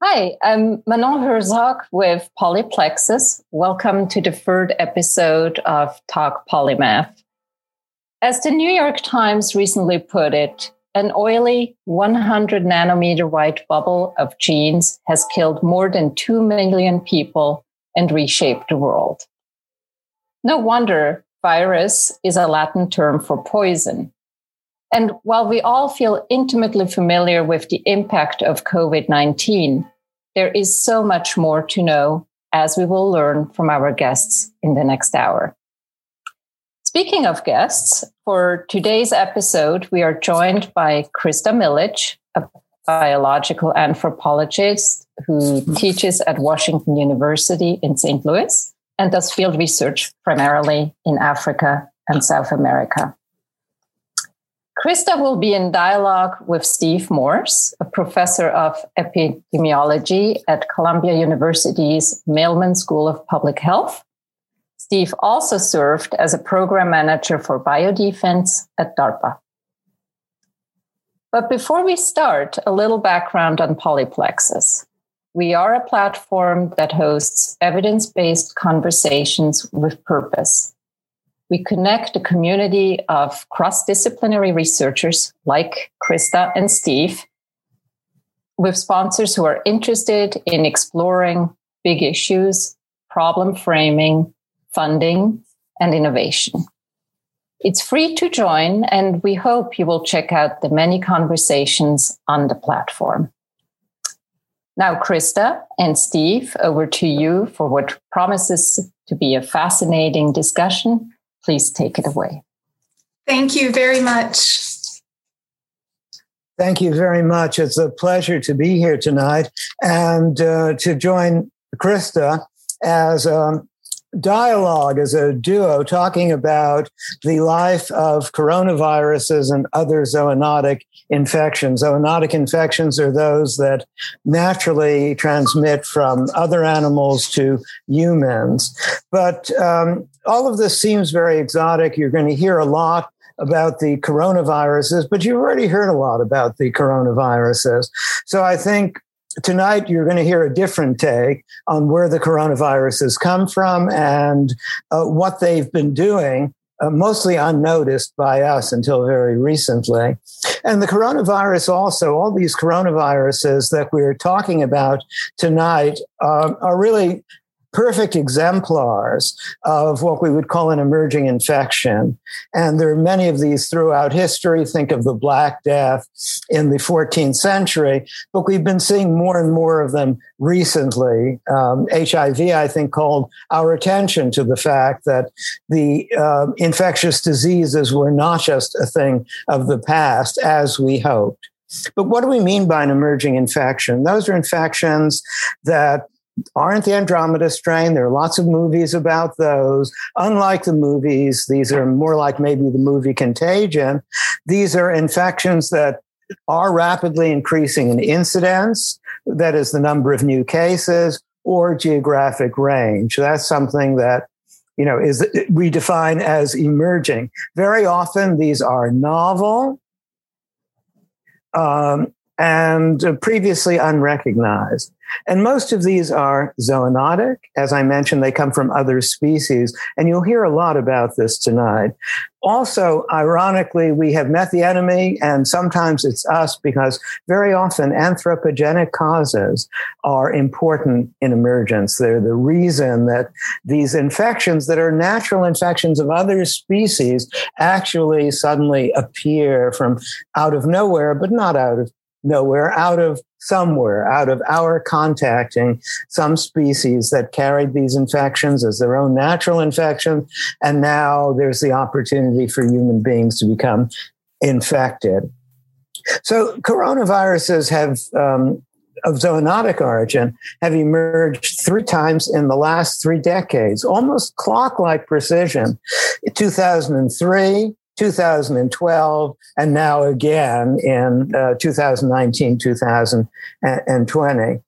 Hi, I'm Manon Herzog with Polyplexus. Welcome to the third episode of Talk Polymath. As the New York Times recently put it, an oily 100 nanometer wide bubble of genes has killed more than 2 million people and reshaped the world. No wonder virus is a Latin term for poison. And while we all feel intimately familiar with the impact of COVID 19, there is so much more to know as we will learn from our guests in the next hour. Speaking of guests, for today's episode, we are joined by Krista Milich, a biological anthropologist who teaches at Washington University in St. Louis and does field research primarily in Africa and South America. Krista will be in dialogue with Steve Morse, a professor of epidemiology at Columbia University's Mailman School of Public Health. Steve also served as a program manager for biodefense at DARPA. But before we start, a little background on Polyplexus. We are a platform that hosts evidence based conversations with purpose we connect a community of cross disciplinary researchers like Krista and Steve with sponsors who are interested in exploring big issues, problem framing, funding, and innovation. It's free to join, and we hope you will check out the many conversations on the platform. Now, Krista and Steve, over to you for what promises to be a fascinating discussion please take it away. Thank you very much. Thank you very much. It's a pleasure to be here tonight and uh, to join Krista as a dialogue, as a duo, talking about the life of coronaviruses and other zoonotic infections. Zoonotic infections are those that naturally transmit from other animals to humans. But um, all of this seems very exotic. You're going to hear a lot about the coronaviruses, but you've already heard a lot about the coronaviruses. So I think tonight you're going to hear a different take on where the coronaviruses come from and uh, what they've been doing uh, mostly unnoticed by us until very recently. And the coronavirus also, all these coronaviruses that we're talking about tonight uh, are really perfect exemplars of what we would call an emerging infection. And there are many of these throughout history. Think of the Black Death in the 14th century, but we've been seeing more and more of them recently. Um, HIV, I think, called our attention to the fact that the uh, infectious diseases were not just a thing of the past as we hoped. But what do we mean by an emerging infection? Those are infections that aren't the Andromeda strain. There are lots of movies about those. Unlike the movies, these are more like maybe the movie Contagion. These are infections that are rapidly increasing in incidence, that is the number of new cases, or geographic range. That's something that you know is we define as emerging. Very often these are novel. Um, and uh, previously unrecognized. And most of these are zoonotic. As I mentioned, they come from other species. And you'll hear a lot about this tonight. Also, ironically, we have met the enemy, and sometimes it's us because very often anthropogenic causes are important in emergence. They're the reason that these infections that are natural infections of other species actually suddenly appear from out of nowhere, but not out of nowhere, out of somewhere, out of our contacting some species that carried these infections as their own natural infections. And now there's the opportunity for human beings to become infected. So coronaviruses have um, of zoonotic origin have emerged three times in the last three decades, almost clock like precision. 2003, 2012, and now again in uh, 2019, 2020.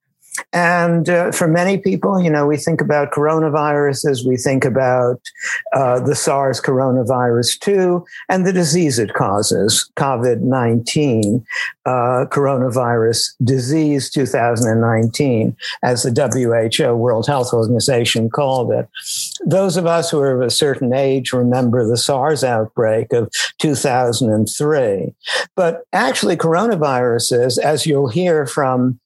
And uh, for many people, you know, we think about coronaviruses, we think about uh, the SARS coronavirus 2 and the disease it causes, COVID 19, uh, coronavirus disease 2019, as the WHO, World Health Organization, called it. Those of us who are of a certain age remember the SARS outbreak of 2003. But actually, coronaviruses, as you'll hear from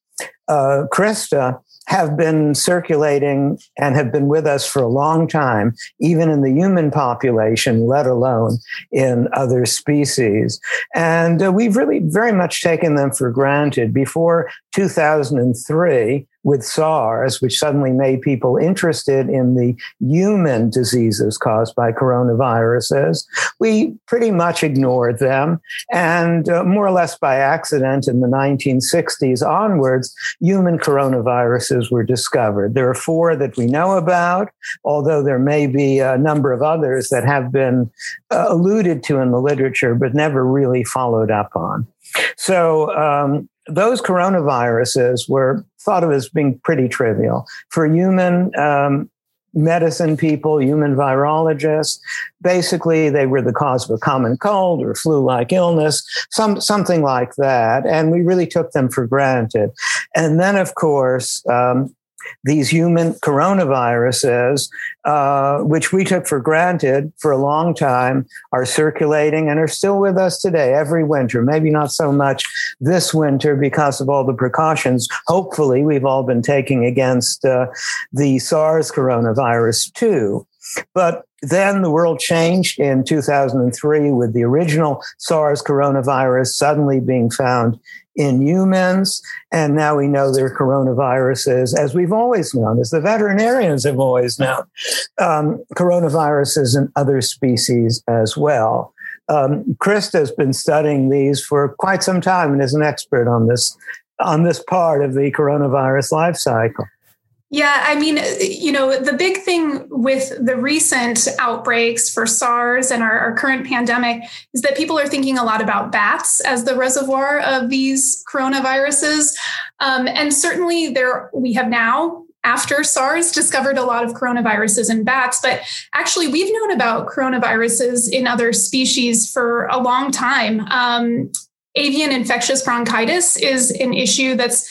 uh, Krista have been circulating and have been with us for a long time, even in the human population, let alone in other species. And uh, we've really very much taken them for granted. Before 2003, with SARS, which suddenly made people interested in the human diseases caused by coronaviruses, we pretty much ignored them. And uh, more or less by accident in the 1960s onwards, human coronaviruses were discovered. There are four that we know about, although there may be a number of others that have been uh, alluded to in the literature, but never really followed up on. So, um, those coronaviruses were thought of as being pretty trivial for human um, medicine people, human virologists. Basically, they were the cause of a common cold or flu-like illness, some something like that, and we really took them for granted. And then, of course, um, these human coronaviruses, uh, which we took for granted for a long time, are circulating and are still with us today every winter. Maybe not so much this winter because of all the precautions, hopefully, we've all been taking against uh, the SARS coronavirus 2. But then the world changed in 2003 with the original SARS coronavirus suddenly being found in humans. And now we know they're coronaviruses, as we've always known, as the veterinarians have always known, um, coronaviruses in other species as well. Um, Krista has been studying these for quite some time and is an expert on this on this part of the coronavirus life cycle. Yeah, I mean, you know, the big thing with the recent outbreaks for SARS and our, our, current pandemic is that people are thinking a lot about bats as the reservoir of these coronaviruses. Um, and certainly there we have now after SARS discovered a lot of coronaviruses in bats, but actually we've known about coronaviruses in other species for a long time. Um, avian infectious bronchitis is an issue that's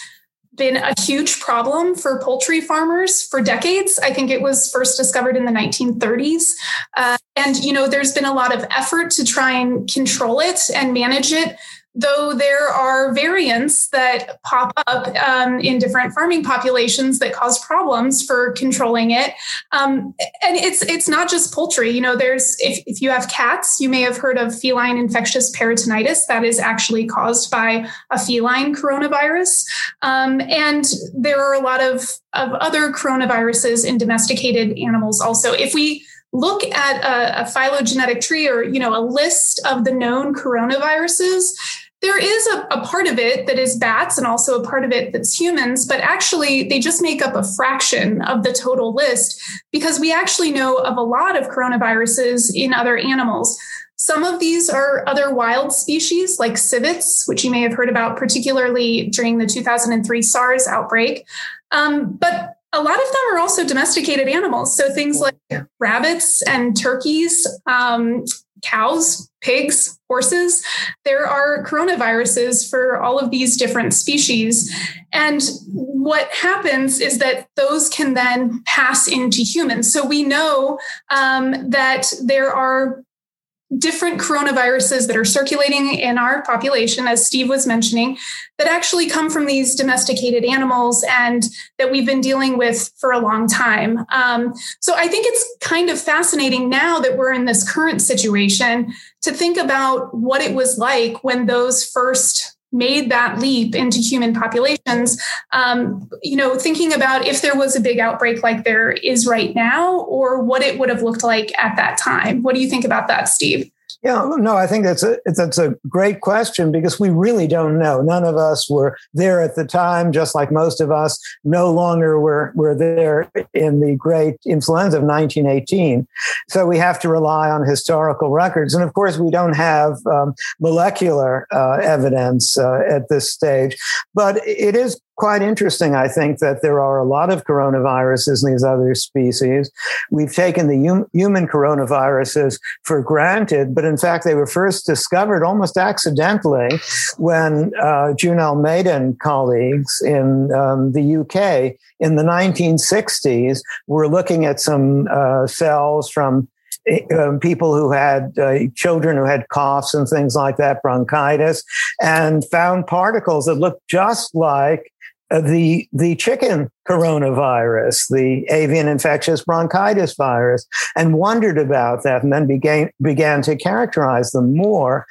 been a huge problem for poultry farmers for decades. I think it was first discovered in the 1930s. Uh, and, you know, there's been a lot of effort to try and control it and manage it though there are variants that pop up um, in different farming populations that cause problems for controlling it. Um, and it's it's not just poultry. You know there's if, if you have cats you may have heard of feline infectious peritonitis that is actually caused by a feline coronavirus. Um, and there are a lot of, of other coronaviruses in domesticated animals also. If we look at a, a, phylogenetic tree or you know a list of the known coronaviruses there is a, a, part of it that is bats and also a part of it that's humans, but actually they just make up a fraction of the total list because we actually know of a lot of coronaviruses in other animals. Some of these are other wild species like civets, which you may have heard about, particularly during the 2003 SARS outbreak. Um, but a lot of them are also domesticated animals. So things like rabbits and turkeys, um, cows, pigs, horses. There are coronaviruses for all of these different species. And what happens is that those can then pass into humans. So we know um, that there are different coronaviruses that are circulating in our population, as Steve was mentioning, that actually come from these domesticated animals and that we've been dealing with for a long time. Um, so I think it's kind of fascinating now that we're in this current situation to think about what it was like when those first made that leap into human populations. Um, you know thinking about if there was a big outbreak like there is right now or what it would have looked like at that time. What do you think about that steve yeah, no, I think that's a that's a great question because we really don't know. None of us were there at the time, just like most of us no longer were were there in the great influenza of 1918. So we have to rely on historical records, and of course, we don't have um, molecular uh, evidence uh, at this stage. But it is quite interesting, I think, that there are a lot of coronaviruses in these other species. We've taken the hum- human coronaviruses for granted, but in fact, they were first discovered almost accidentally when uh, June Almeida colleagues in um, the UK in the 1960s were looking at some uh, cells from um, people who had uh, children who had coughs and things like that, bronchitis, and found particles that looked just like Uh, the the chicken coronavirus, the avian infectious bronchitis virus, and wondered about that, and then began began to characterize them more.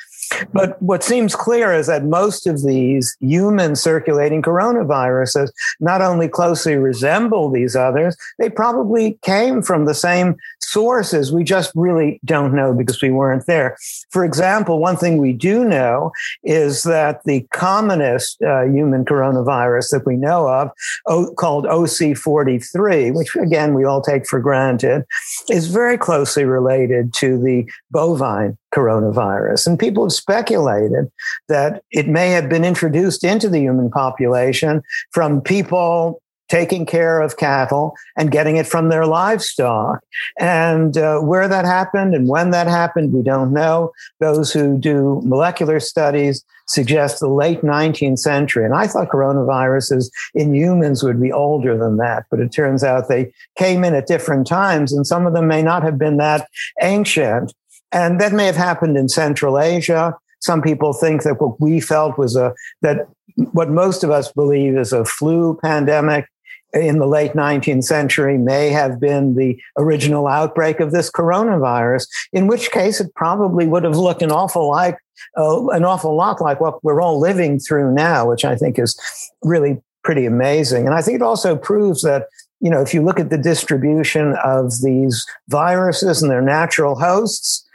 But what seems clear is that most of these human circulating coronaviruses not only closely resemble these others, they probably came from the same sources. We just really don't know because we weren't there. For example, one thing we do know is that the commonest uh, human coronavirus that we know of, o- called OC43, which again we all take for granted, is very closely related to the bovine coronavirus. And people have speculated that it may have been introduced into the human population from people taking care of cattle and getting it from their livestock. And uh, where that happened and when that happened, we don't know. Those who do molecular studies suggest the late 19th century. And I thought coronaviruses in humans would be older than that, but it turns out they came in at different times and some of them may not have been that ancient. And that may have happened in Central Asia. Some people think that what we felt was a, that what most of us believe is a flu pandemic in the late 19th century may have been the original outbreak of this coronavirus, in which case it probably would have looked an awful like uh, an awful lot like what we're all living through now, which I think is really pretty amazing. And I think it also proves that you know if you look at the distribution of these viruses and their natural hosts,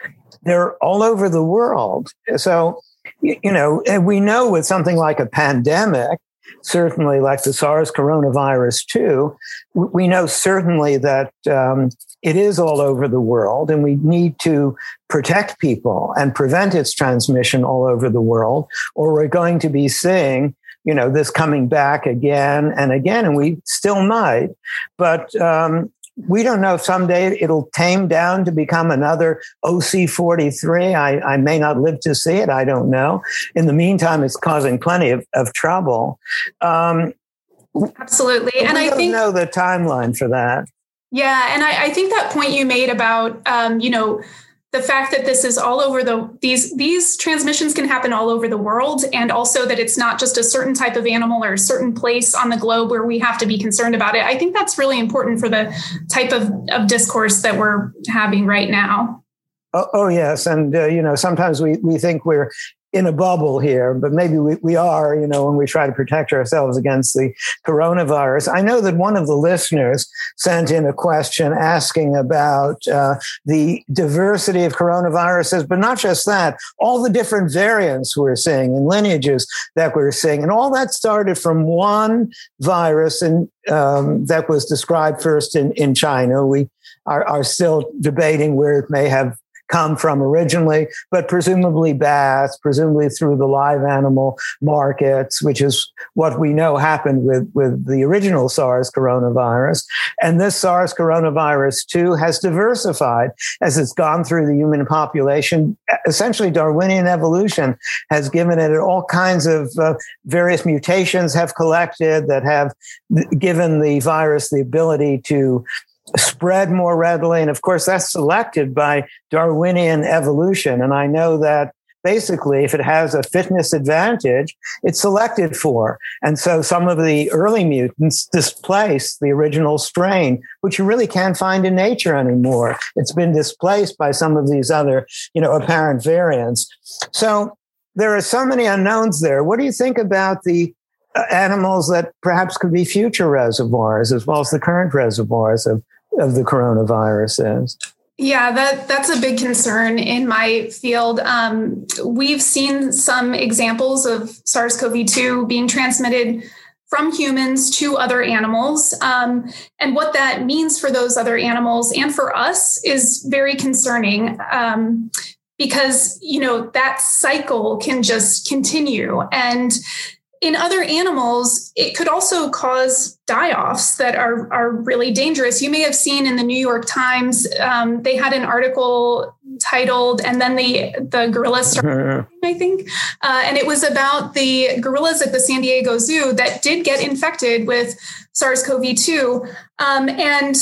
they're all over the world. So, you know, we know with something like a pandemic, certainly like the SARS coronavirus 2, we know certainly that um, it is all over the world and we need to protect people and prevent its transmission all over the world, or we're going to be seeing you know this coming back again and again and we still might but um, we don't know if someday it'll tame down to become another OC43. I, I, may not live to see it. I don't know. In the meantime, it's causing plenty of, of trouble. Um, Absolutely. And I think know the timeline for that. Yeah. And I, I think that point you made about, um, you know, the fact that this is all over the these these transmissions can happen all over the world and also that it's not just a certain type of animal or a certain place on the globe where we have to be concerned about it. I think that's really important for the type of, of discourse that we're having right now. Oh, oh, yes, and uh, you know sometimes we we think we're in a bubble here, but maybe we, we are, you know, when we try to protect ourselves against the coronavirus. I know that one of the listeners sent in a question asking about uh, the diversity of coronaviruses, but not just that, all the different variants we're seeing and lineages that we're seeing. And all that started from one virus and um, that was described first in, in China. We are, are still debating where it may have come from originally, but presumably bats, presumably through the live animal markets, which is what we know happened with, with the original SARS coronavirus. And this SARS coronavirus too has diversified as it's gone through the human population. Essentially, Darwinian evolution has given it all kinds of uh, various mutations have collected that have given the virus the ability to spread more readily. And of course, that's selected by Darwinian evolution. And I know that basically, if it has a fitness advantage, it's selected for. And so some of the early mutants displace the original strain, which you really can't find in nature anymore. It's been displaced by some of these other, you know, apparent variants. So there are so many unknowns there. What do you think about the uh, animals that perhaps could be future reservoirs as well as the current reservoirs of of the coronavirus is. Yeah, that that's a big concern in my field. Um, we've seen some examples of SARS-CoV-2 being transmitted from humans to other animals, um, and what that means for those other animals and for us is very concerning. Um, because you know that cycle can just continue and in other animals, it could also cause die offs that are, are really dangerous. You may have seen in the New York Times, um, they had an article titled, and then the, the gorillas started, I think. Uh, and it was about the gorillas at the San Diego Zoo that did get infected with SARS CoV 2. Um, and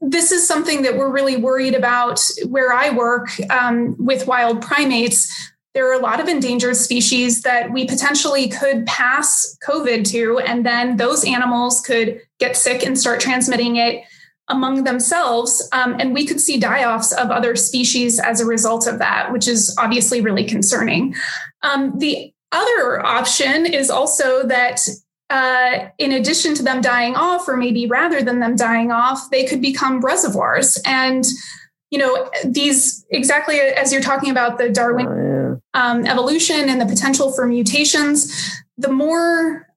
this is something that we're really worried about where I work um, with wild primates there are a lot of endangered species that we potentially could pass COVID to, and then those animals could get sick and start transmitting it among themselves. Um, and we could see die offs of other species as a result of that, which is obviously really concerning. Um, the other option is also that uh, in addition to them dying off, or maybe rather than them dying off, they could become reservoirs. And you know these exactly as you're talking about the darwin oh, yeah. um, evolution and the potential for mutations the more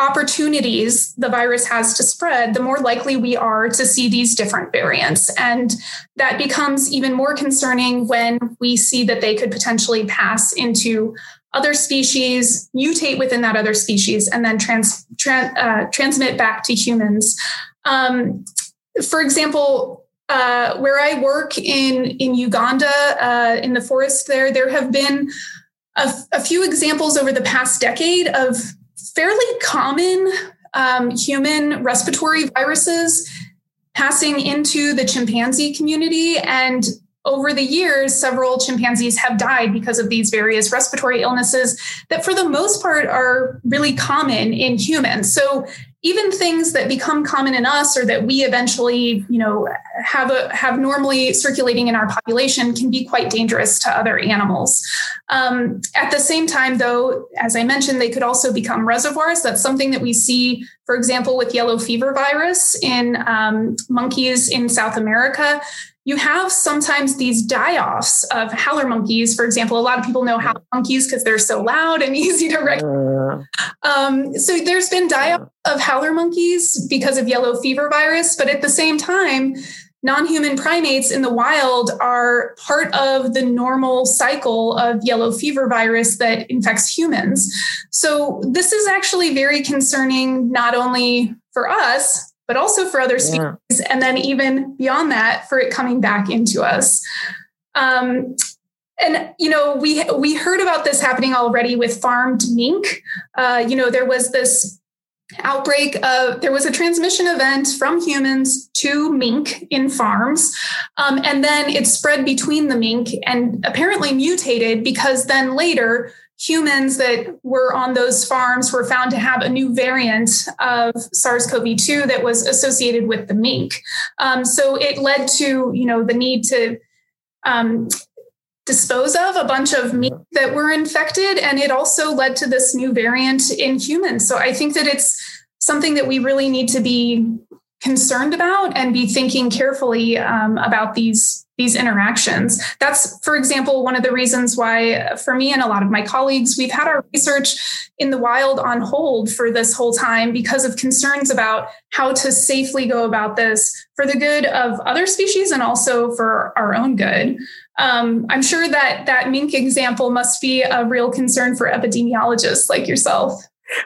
opportunities the virus has to spread the more likely we are to see these different variants and that becomes even more concerning when we see that they could potentially pass into other species mutate within that other species and then trans, trans uh, transmit back to humans um, for example uh, where I work in in Uganda, uh, in the forest there, there have been a, few examples over the past decade of fairly common um, human respiratory viruses passing into the chimpanzee community. And over the years, several chimpanzees have died because of these various respiratory illnesses that, for the most part, are really common in humans. So even things that become common in us or that we eventually you know have a have normally circulating in our population can be quite dangerous to other animals um, at the same time though as i mentioned they could also become reservoirs that's something that we see for example with yellow fever virus in um, monkeys in south america you have sometimes these die-offs of howler monkeys. For example, a lot of people know howler monkeys because they're so loud and easy to recognize. Um, so there's been die-off of howler monkeys because of yellow fever virus, but at the same time, non-human primates in the wild are part of the normal cycle of yellow fever virus that infects humans. So this is actually very concerning not only for us but also for other species. Yeah. And then even beyond that, for it coming back into us. Um, and you know we we heard about this happening already with farmed mink uh, you know there was this outbreak of there was a transmission event from humans to mink in farms um, and then it spread between the mink and apparently mutated because then later humans that were on those farms were found to have a new variant of SARS-CoV-2 that was associated with the mink. Um, so it led to, you know, the need to um, dispose of a bunch of meat that were infected, and it also led to this new variant in humans. So I think that it's something that we really need to be concerned about and be thinking carefully um, about these these interactions. That's, for example, one of the reasons why, for me and a lot of my colleagues, we've had our research in the wild on hold for this whole time because of concerns about how to safely go about this for the good of other species and also for our own good. Um, I'm sure that that mink example must be a real concern for epidemiologists like yourself.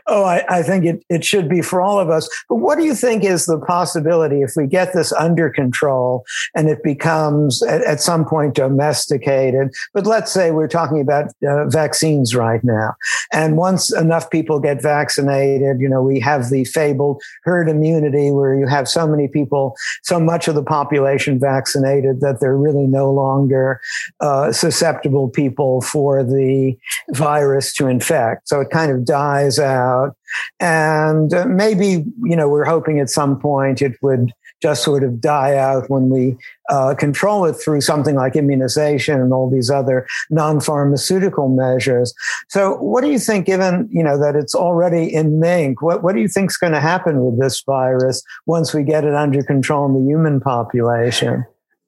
Oh, I, I, think it, it should be for all of us. But what do you think is the possibility if we get this under control and it becomes at, at some point domesticated? But let's say we're talking about uh, vaccines right now. And once enough people get vaccinated, you know, we have the fabled herd immunity where you have so many people, so much of the population vaccinated that they're really no longer uh, susceptible people for the virus to infect. So it kind of dies out out. And uh, maybe, you know, we're hoping at some point it would just sort of die out when we uh, control it through something like immunization and all these other non-pharmaceutical measures. So what do you think, given, you know, that it's already in mink, what, what do you think is going to happen with this virus once we get it under control in the human population?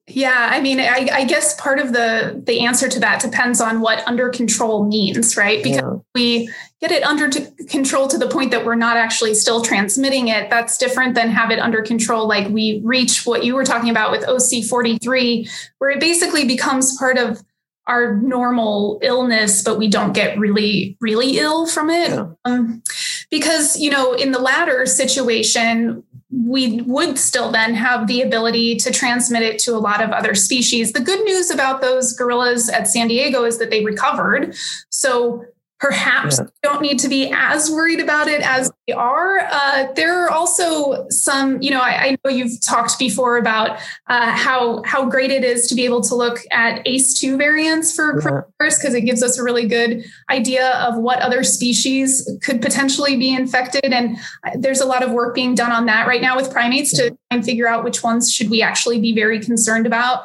Yeah, I mean, I, I, guess part of the the answer to that depends on what under control means, right? Because yeah. we get it under control to the point that we're not actually still transmitting it. That's different than have it under control, like we reach what you were talking about with OC43, where it basically becomes part of our normal illness, but we don't get really, really ill from it. Yeah. Um, because, you know, in the latter situation, we would still then have the ability to transmit it to a lot of other species. The good news about those gorillas at San Diego is that they recovered. So perhaps yeah. don't need to be as worried about it as we are. Uh, there are also some, you know, I, I know you've talked before about uh, how how great it is to be able to look at ACE2 variants for yeah. because it gives us a really good idea of what other species could potentially be infected. And uh, there's a lot of work being done on that right now with primates to try and figure out which ones should we actually be very concerned about.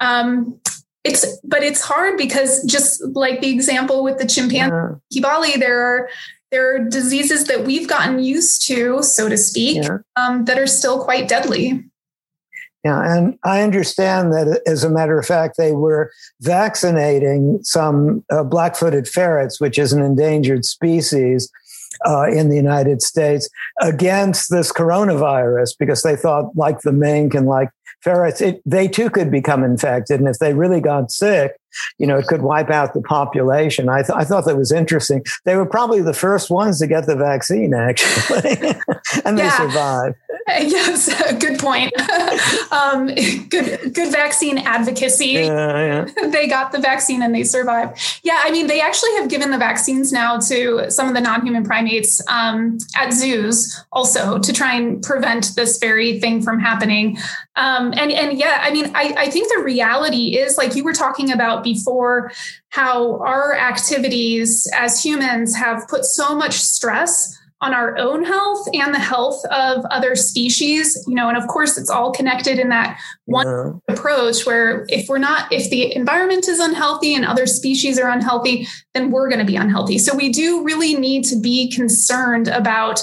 Um, it's but it's hard because just like the example with the chimpanzee yeah. Kibale, there are there are diseases that we've gotten used to, so to speak, yeah. um, that are still quite deadly. Yeah, and I understand that as a matter of fact, they were vaccinating some uh, black footed ferrets, which is an endangered species. Uh, in the United States against this coronavirus because they thought, like the mink and like ferrets, it, they too could become infected. And if they really got sick, you know, it could wipe out the population. I, th- I thought that was interesting. They were probably the first ones to get the vaccine, actually, and they survived. Yes, good point. um, good, good vaccine advocacy. Yeah, yeah. They got the vaccine and they survived. Yeah, I mean, they actually have given the vaccines now to some of the non-human primates um, at zoos, also to try and prevent this very thing from happening. Um, and and yeah, I mean, I, I think the reality is like you were talking about before, how our activities as humans have put so much stress on our own health and the health of other species you know and of course it's all connected in that one yeah. approach where if we're not if the environment is unhealthy and other species are unhealthy then we're going to be unhealthy so we do really need to be concerned about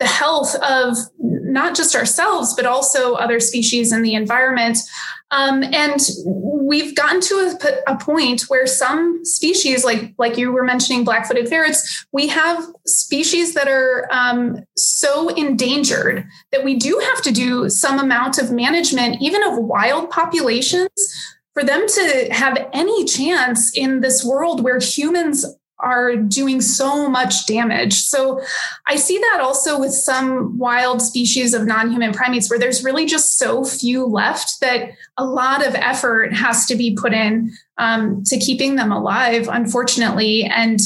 the health of not just ourselves but also other species in the environment. Um, and we've gotten to a, a, point where some species, like like you were mentioning, black-footed ferrets, we have species that are um, so endangered that we do have to do some amount of management, even of wild populations, for them to have any chance in this world where humans are doing so much damage. So I see that also with some wild species of non human primates where there's really just so few left that a lot of effort has to be put in um, to keeping them alive, unfortunately. And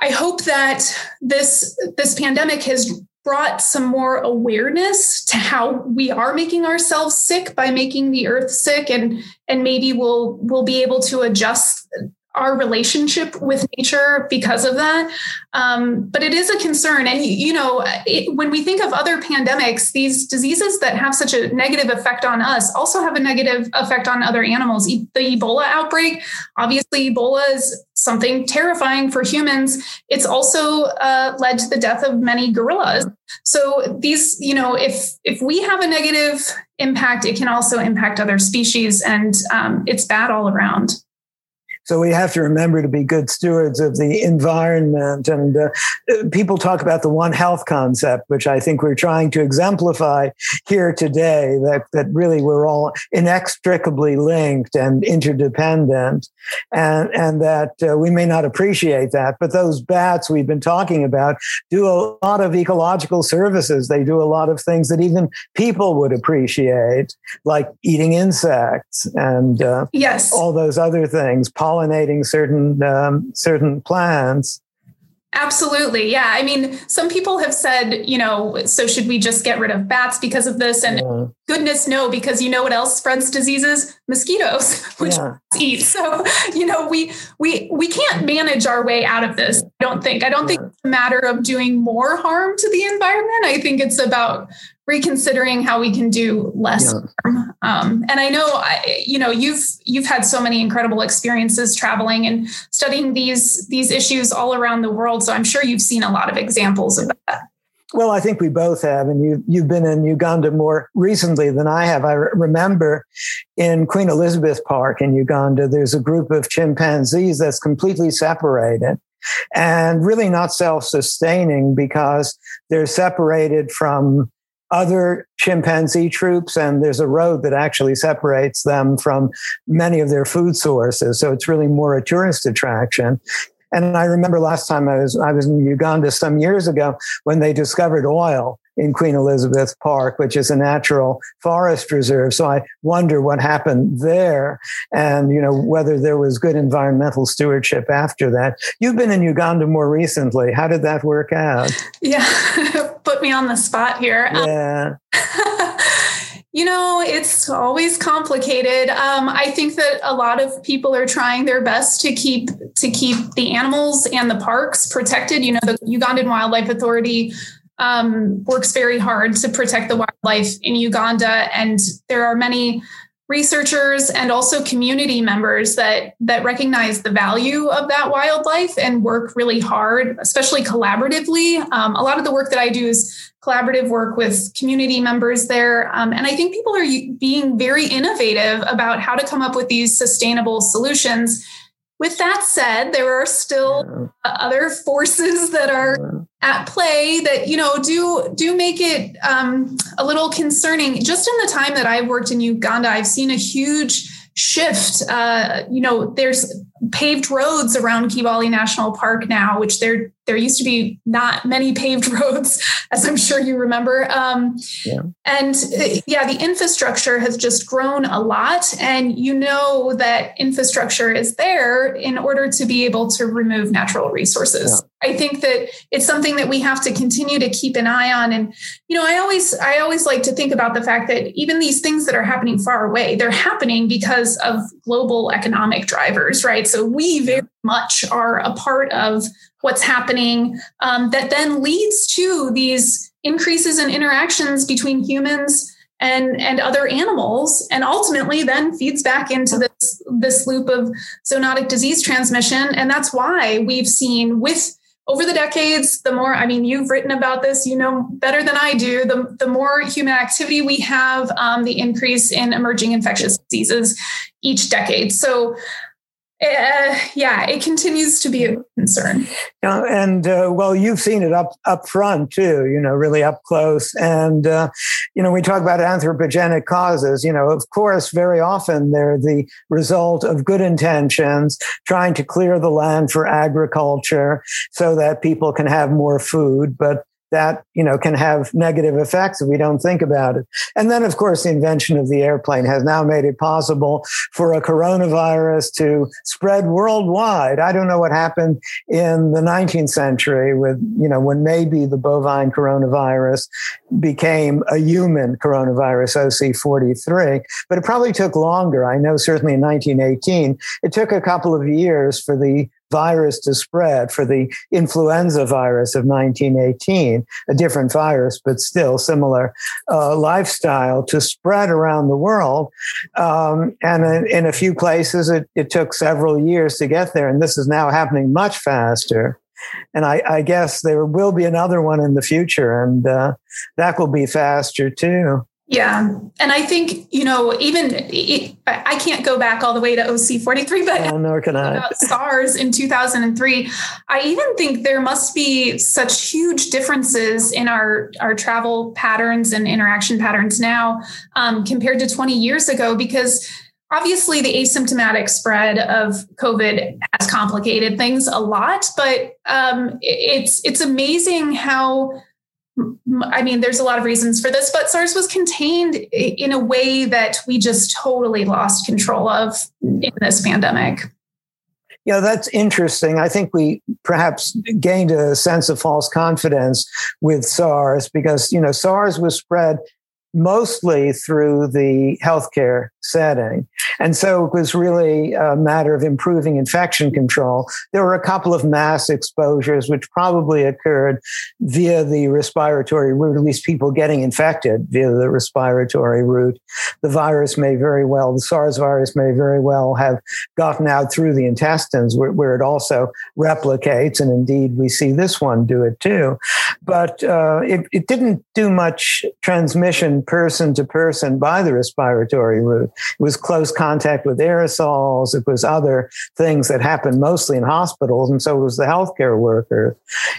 I hope that this this pandemic has brought some more awareness to how we are making ourselves sick by making the earth sick and and maybe we'll we'll be able to adjust our relationship with nature because of that. Um, but it is a concern. And, you know, it, when we think of other pandemics, these diseases that have such a negative effect on us also have a negative effect on other animals. E- the Ebola outbreak, obviously, Ebola is something terrifying for humans. It's also uh, led to the death of many gorillas. So these, you know, if if we have a negative impact, it can also impact other species, and um, it's bad all around. So we have to remember to be good stewards of the environment. And uh, people talk about the One Health concept, which I think we're trying to exemplify here today. That that really we're all inextricably linked and interdependent, and and that uh, we may not appreciate that, but those bats we've been talking about do a lot of ecological services. They do a lot of things that even people would appreciate, like eating insects and uh, yes, all those other things pollinating certain um, certain plants. Absolutely. Yeah. I mean, some people have said, you know, so should we just get rid of bats because of this? And yeah. goodness, no, because you know what else spreads diseases? Mosquitoes, which yeah. eat. So, you know, we we we can't manage our way out of this. I don't think. I don't yeah. think it's a matter of doing more harm to the environment. I think it's about reconsidering how we can do less yeah. harm. Um, and I know, I, you know, you've you've had so many incredible experiences traveling and studying these these issues all around the world. So I'm sure you've seen a lot of examples of that. Well, I think we both have, and you you've been in Uganda more recently than I have. I re- remember in Queen Elizabeth Park in Uganda, there's a group of chimpanzees that's completely separated and really not self-sustaining because they're separated from other chimpanzee troops, and there's a road that actually separates them from many of their food sources. So it's really more a tourist attraction. And I remember last time I was I was in Uganda some years ago when they discovered oil in Queen Elizabeth Park, which is a natural forest reserve. So I wonder what happened there and, you know, whether there was good environmental stewardship after that. You've been in Uganda more recently. How did that work out? Yeah, put me on the spot here. Yeah. You know, it's always complicated. Um, I think that a lot of people are trying their best to keep to keep the animals and the parks protected. You know, the Ugandan Wildlife Authority um, works very hard to protect the wildlife in Uganda, and there are many researchers and also community members that that recognize the value of that wildlife and work really hard especially collaboratively. Um, a lot of the work that i do is collaborative work with community members there. Um, and i think people are being very innovative about how to come up with these sustainable solutions with that said, there are still yeah. other forces that are at play that you know do do make it um, a little concerning. Just in the time that I've worked in Uganda, I've seen a huge shift. Uh, you know, there's paved roads around Kibale National Park now, which there there used to be not many paved roads, as I'm sure you remember. Um, yeah. And uh, yeah, the infrastructure has just grown a lot, and you know that infrastructure is there in order to be able to remove natural resources. Yeah. I think that it's something that we have to continue to keep an eye on. And you know, I always I always like to think about the fact that even these things that are happening far away, they're happening because of global economic drivers, right? So we very much are a part of what's happening um, that then leads to these increases in interactions between humans and and other animals and ultimately then feeds back into this this loop of zoonotic disease transmission. And that's why we've seen with over the decades the more i mean you've written about this you know better than i do the, the more human activity we have um, the increase in emerging infectious diseases each decade. So uh, yeah, it continues to be a concern. Yeah, and uh, well, you've seen it up up front too. You know, really up close. And uh, you know, we talk about anthropogenic causes. You know, of course, very often they're the result of good intentions, trying to clear the land for agriculture so that people can have more food. But that you know can have negative effects if we don't think about it. And then, of course, the invention of the airplane has now made it possible for a coronavirus to spread worldwide. I don't know what happened in the 19th century with you know when maybe the bovine coronavirus became a human coronavirus OC43, but it probably took longer. I know certainly in 1918 it took a couple of years for the virus to spread for the influenza virus of 1918, a different virus, but still similar uh, lifestyle to spread around the world. Um, and in, a few places, it, it, took several years to get there. And this is now happening much faster. And I, I guess there will be another one in the future, and uh, that will be faster too. Yeah. And I think, you know, even I can't go back all the way to OC43, but oh, nor can I. SARS in 2003, I even think there must be such huge differences in our, our travel patterns and interaction patterns now um, compared to 20 years ago, because obviously the asymptomatic spread of COVID has complicated things a lot, but um, it's, it's amazing how I mean, there's a lot of reasons for this, but SARS was contained in a way that we just totally lost control of in this pandemic. Yeah, that's interesting. I think we perhaps gained a sense of false confidence with SARS because, you know, SARS was spread mostly through the healthcare setting. And so it was really a matter of improving infection control. There were a couple of mass exposures, which probably occurred via the respiratory route, at least people getting infected via the respiratory route. The virus may very well, the SARS virus may very well have gotten out through the intestines where, where it also replicates. And indeed, we see this one do it too. But uh, it, it didn't do much transmission person to person by the respiratory route. It was close contact with aerosols. It was other things that happened mostly in hospitals. And so was the healthcare workers.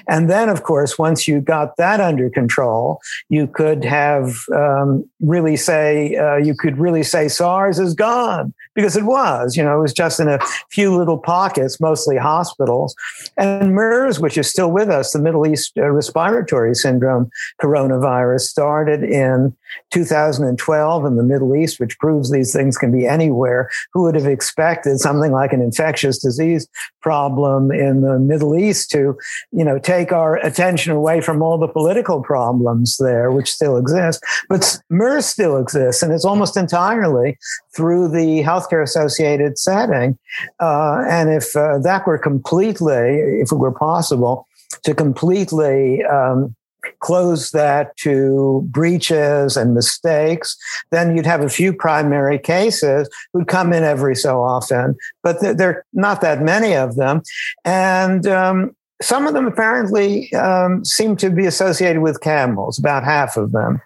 And then, of course, once you got that under control, you could have um, really say, uh, you could really say SARS is gone because it was, you know, it was just in a few little pockets, mostly hospitals. And MERS, which is still with us, the Middle East uh, respiratory syndrome coronavirus started in 2012 in the Middle East, which proves these things can be anywhere. Who would have expected something like an infectious disease problem in the Middle East to, you know, take our attention away from all the political problems there, which still exist? But MERS still exists, and it's almost entirely through the healthcare associated setting. Uh, and if uh, that were completely, if it were possible, to completely um, close that to breaches and mistakes, then you'd have a few primary cases who'd come in every so often, but there are not that many of them. And um, some of them apparently um, seem to be associated with camels, about half of them.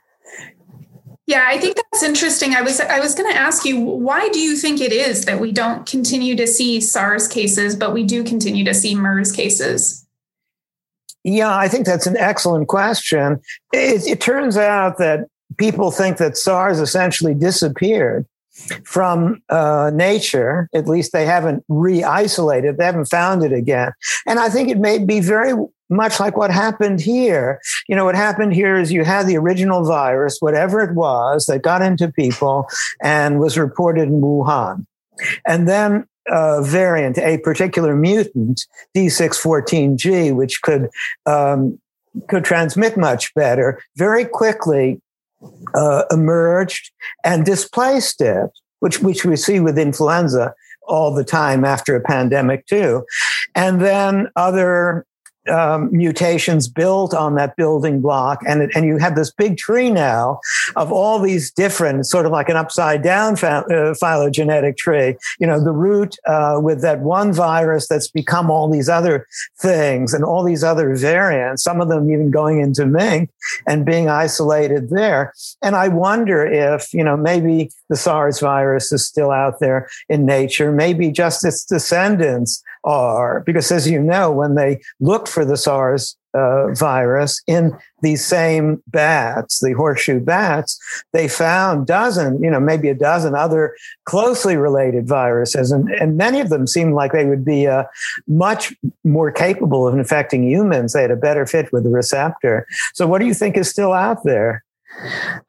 Yeah, I think that's interesting. I was I was going to ask you why do you think it is that we don't continue to see SARS cases but we do continue to see MERS cases? Yeah, I think that's an excellent question. It, it turns out that people think that SARS essentially disappeared from uh, nature. At least they haven't re isolated, they haven't found it again. And I think it may be very much like what happened here. You know, what happened here is you had the original virus, whatever it was, that got into people and was reported in Wuhan. And then uh, variant, a particular mutant, D614G, which could um, could transmit much better, very quickly uh, emerged and displaced it, which which we see with influenza all the time after a pandemic too, and then other um, mutations built on that building block. And, it, and you have this big tree now of all these different, sort of like an upside down uh, phylogenetic tree. You know, the root uh, with that one virus that's become all these other things and all these other variants, some of them even going into mink and being isolated there. And I wonder if, you know, maybe the SARS virus is still out there in nature, maybe just its descendants are, because as you know, when they looked for the SARS uh, virus in these same bats, the horseshoe bats, they found dozen, you know, maybe a dozen other closely related viruses, and, and many of them seemed like they would be uh, much more capable of infecting humans. They had a better fit with the receptor. So, what do you think is still out there?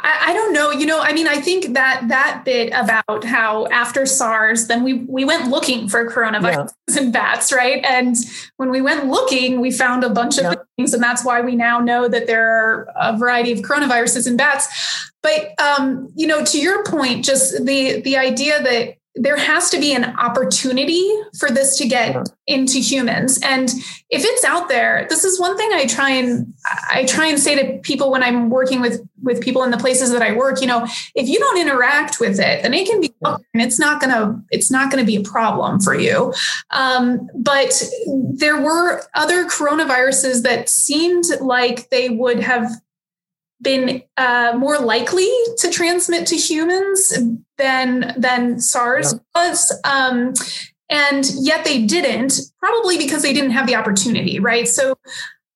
I, I, don't know. You know, I mean, I think that that bit about how after SARS, then we we went looking for coronavirus yeah. in bats, right? And when we went looking, we found a bunch of things, and that's why we now know that there are a variety of coronaviruses in bats. But um, you know, to your point, just the the idea that there has to be an opportunity for this to get into humans. And if it's out there this is one thing i try and i try and say to people when i'm working with with people in the places that i work you know if you don't interact with it then it can be and it's not gonna it's not gonna be a problem for you. Um, but there were other coronaviruses that seemed like they would have been uh, more likely to transmit to humans than than SARS yeah. was. Um, and yet they didn't, probably because they didn't have the opportunity, right? So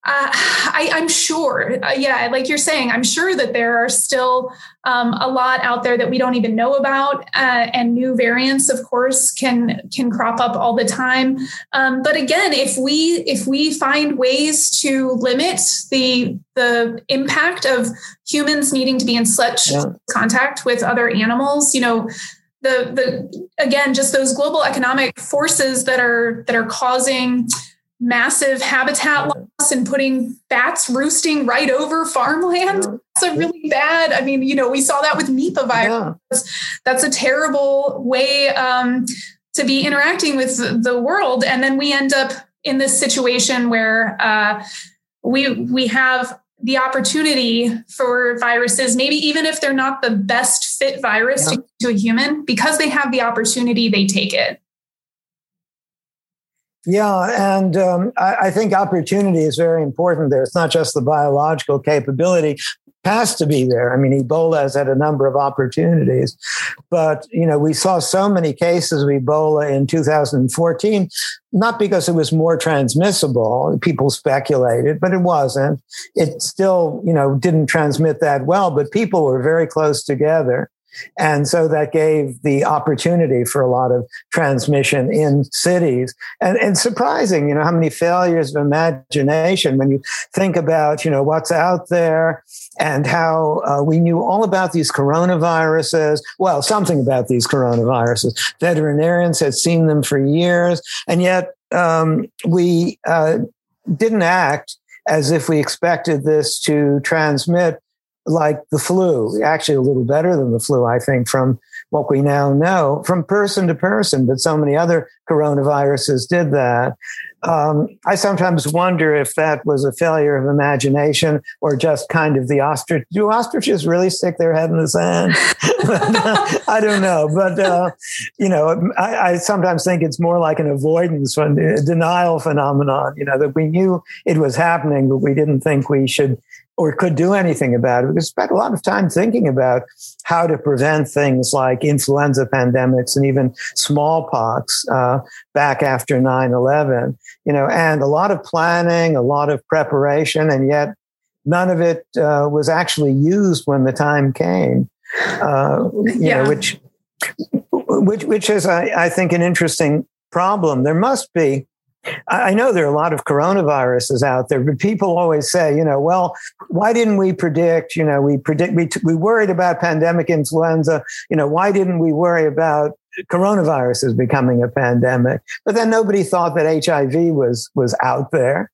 uh, I, am sure, uh, yeah, like you're saying, I'm sure that there are still um, a lot out there that we don't even know about, uh, and new variants, of course, can can crop up all the time. Um, but again, if we if we find ways to limit the the impact of humans needing to be in such yeah. contact with other animals, you know, the the again, just those global economic forces that are that are causing massive habitat loss and putting bats roosting right over farmland. Yeah. That's a really bad. I mean, you know, we saw that with Nipah virus. Yeah. That's a terrible way um, to be interacting with the world, and then we end up in this situation where uh, we we have the opportunity for viruses, maybe even if they're not the best fit virus yeah. to, to a human, because they have the opportunity, they take it. Yeah, and um, I, I, think opportunity is very important there. It's not just the biological capability, has to be there. I mean, Ebola has had a number of opportunities, but you know, we saw so many cases of Ebola in 2014, not because it was more transmissible. People speculated, but it wasn't. It still, you know, didn't transmit that well, but people were very close together. And so that gave the opportunity for a lot of transmission in cities. And, and surprising, you know, how many failures of imagination when you think about, you know, what's out there and how uh, we knew all about these coronaviruses. Well, something about these coronaviruses. Veterinarians had seen them for years. And yet um, we uh, didn't act as if we expected this to transmit like the flu, actually a little better than the flu, I think, from what we now know, from person to person. But so many other coronaviruses did that. Um, I sometimes wonder if that was a failure of imagination or just kind of the ostrich. Do ostriches really stick their head in the sand? I don't know. But, uh, you know, I, I, sometimes think it's more like an avoidance, a denial phenomenon, you know, that we knew it was happening, but we didn't think we should or could do anything about it. We spent a lot of time thinking about how to prevent things like influenza pandemics and even smallpox uh, back after 9-11, you know, and a lot of planning, a lot of preparation, and yet none of it uh, was actually used when the time came, uh, you yeah. know, which, which, which is, I, I think, an interesting problem. There must be I know there are a lot of coronaviruses out there, but people always say, you know, well, why didn't we predict? You know, we predict we we worried about pandemic influenza. You know, why didn't we worry about coronaviruses becoming a pandemic? But then nobody thought that HIV was was out there.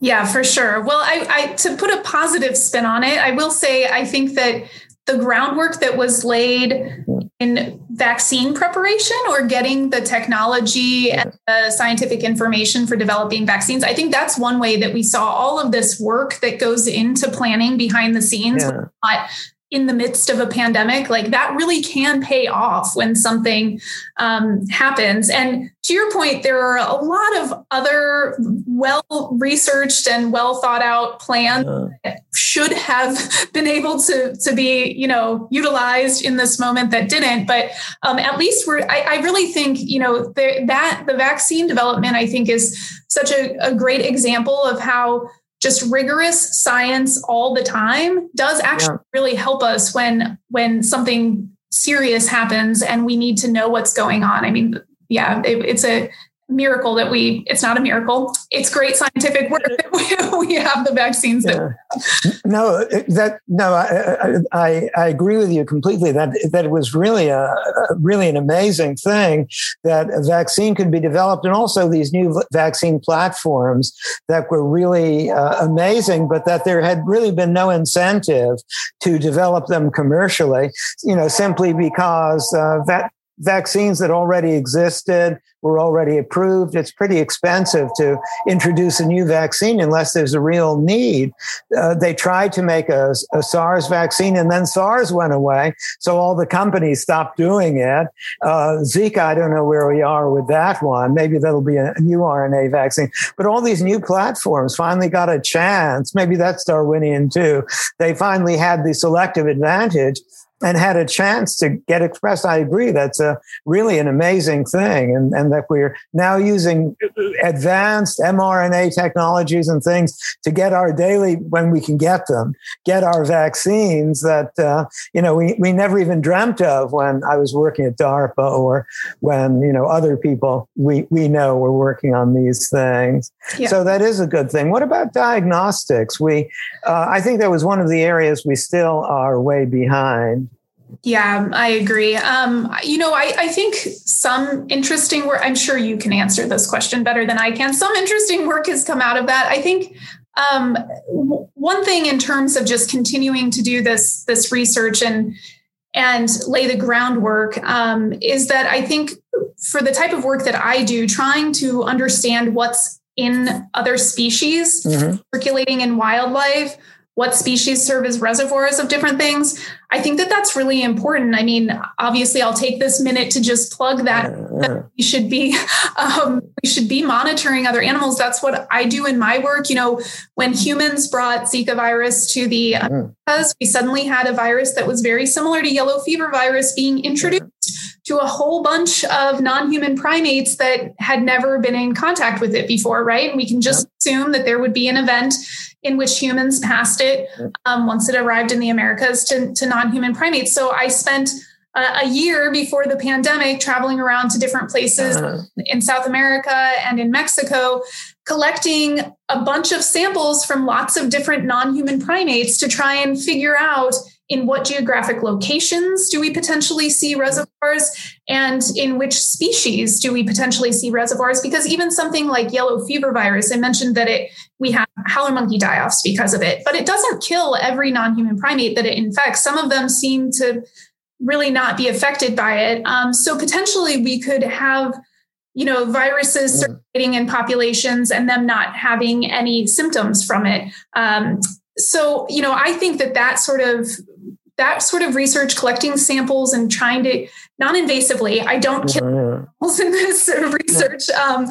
Yeah, for sure. Well, I, I to put a positive spin on it, I will say I think that the groundwork that was laid in vaccine preparation or getting the technology and the scientific information for developing vaccines. I think that's one way that we saw all of this work that goes into planning behind the scenes, yeah. not in the midst of a pandemic, like that really can pay off when something um, happens. And to your point, there are a lot of other well researched and well thought out plans that should have been able to, to be, you know, utilized in this moment that didn't. But um, at least we're, I, I, really think, you know, there, that the vaccine development, I think, is such a, a great example of how just rigorous science all the time does actually yeah. really help us when when something serious happens and we need to know what's going on. I mean, yeah, it, it's a miracle that we it's not a miracle. It's great scientific work that we, we have the vaccines yeah. that no that no I, I, I agree with you completely. That that it was really a really an amazing thing that a vaccine could be developed and also these new vaccine platforms that were really uh, amazing but that there had really been no incentive to develop them commercially you know simply because uh, that vaccines that already existed were already approved. It's pretty expensive to introduce a new vaccine unless there's a real need. Uh, they tried to make a, a, SARS vaccine and then SARS went away. So all the companies stopped doing it. Uh, Zika, I don't know where we are with that one. Maybe that'll be a new RNA vaccine. But all these new platforms finally got a chance. Maybe that's Darwinian too. They finally had the selective advantage and had a chance to get expressed. I agree. That's a really an amazing thing. And, and that we're now using advanced mRNA technologies and things to get our daily, when we can get them, get our vaccines that, uh, you know, we, we never even dreamt of when I was working at DARPA or when, you know, other people we, we know were working on these things. Yeah. So that is a good thing. What about diagnostics? We, uh, I think that was one of the areas we still are way behind. Yeah, I agree. Um, you know, I, I think some interesting work, I'm sure you can answer this question better than I can. Some interesting work has come out of that. I think um, w- one thing in terms of just continuing to do this, this research and, and lay the groundwork um, is that I think for the type of work that I do, trying to understand what's in other species mm-hmm. circulating in wildlife what species serve as reservoirs of different things. I think that that's really important. I mean, obviously, I'll take this minute to just plug that, that we should be um, we should be monitoring other animals. That's what I do in my work. You know, when humans brought Zika virus to the Americas, we suddenly had a virus that was very similar to yellow fever virus being introduced to a whole bunch of non-human primates that had never been in contact with it before, right? And we can just assume that there would be an event in which humans passed it um, once it arrived in the Americas to, to non-human primates. So I spent uh, a year before the pandemic traveling around to different places uh-huh. in South America and in Mexico, collecting a bunch of samples from lots of different non-human primates to try and figure out in what geographic locations do we potentially see reservoirs and in which species do we potentially see reservoirs? Because even something like yellow fever virus i mentioned that it we have howler monkey die-offs because of it but it doesn't kill every non-human primate that it infects. Some of them seem to really not be affected by it. Um, so potentially we could have you know viruses mm. circulating in populations and them not having any symptoms from it. Um, so you know i think that that sort of that sort of research collecting samples and trying to non-invasively. I don't kill animals in this research. Um,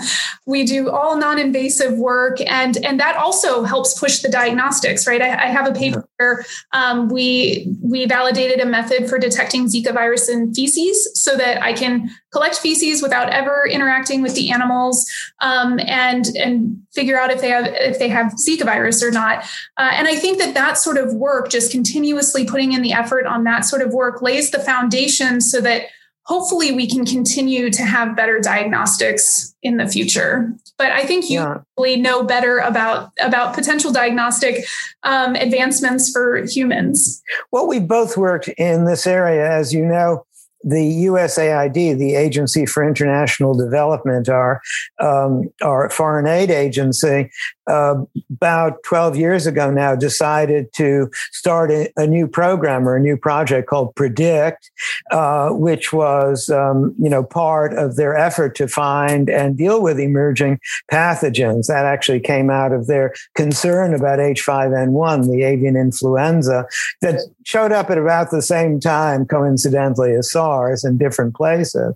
we do all non-invasive work and and that also helps push the diagnostics right? I, I have a paper where um, we we validated a method for detecting zika virus in feces so that i can collect feces without ever interacting with the animals um, and and figure out if they have if they have zika virus or not. Uh, and i think that that sort of work just continuously putting in the effort on that sort of work lays the foundation so that hopefully we can continue to have better diagnostics in the future. But i think you yeah. really know better about about potential diagnostic um, advancements for humans. Well we both worked in this area. As you know the USAID, the Agency for International Development, our um, our foreign aid agency, uh, about 12 years ago now, decided to start a, a new program or a new project called Predict, uh, which was um, you know part of their effort to find and deal with emerging pathogens. That actually came out of their concern about H5N1, the avian influenza, that showed up at about the same time, coincidentally, as SARS in different places.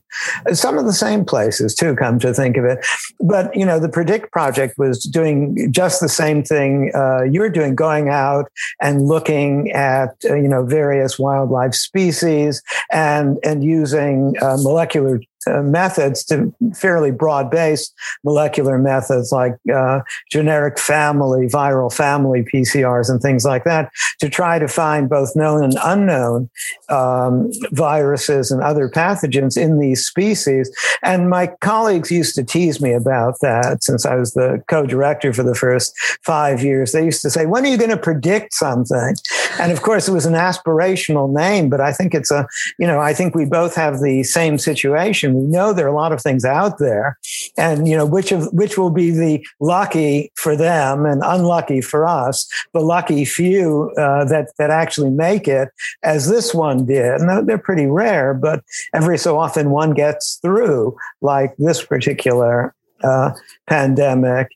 Some of the same places too, come to think of it. But, you know, the Predict project was doing just the same thing uh, you're doing, going out and looking at, uh, you know, various wildlife species and, and using uh, molecular uh, methods to fairly broad based molecular methods like uh, generic family, viral family PCRs, and things like that to try to find both known and unknown um, viruses and other pathogens in these species. And my colleagues used to tease me about that since I was the co director for the first five years. They used to say, When are you going to predict something? And of course, it was an aspirational name, but I think it's a, you know, I think we both have the same situation we know there are a lot of things out there, and you know which of which will be the lucky for them and unlucky for us. The lucky few uh, that that actually make it, as this one did. And they're pretty rare, but every so often one gets through, like this particular uh, pandemic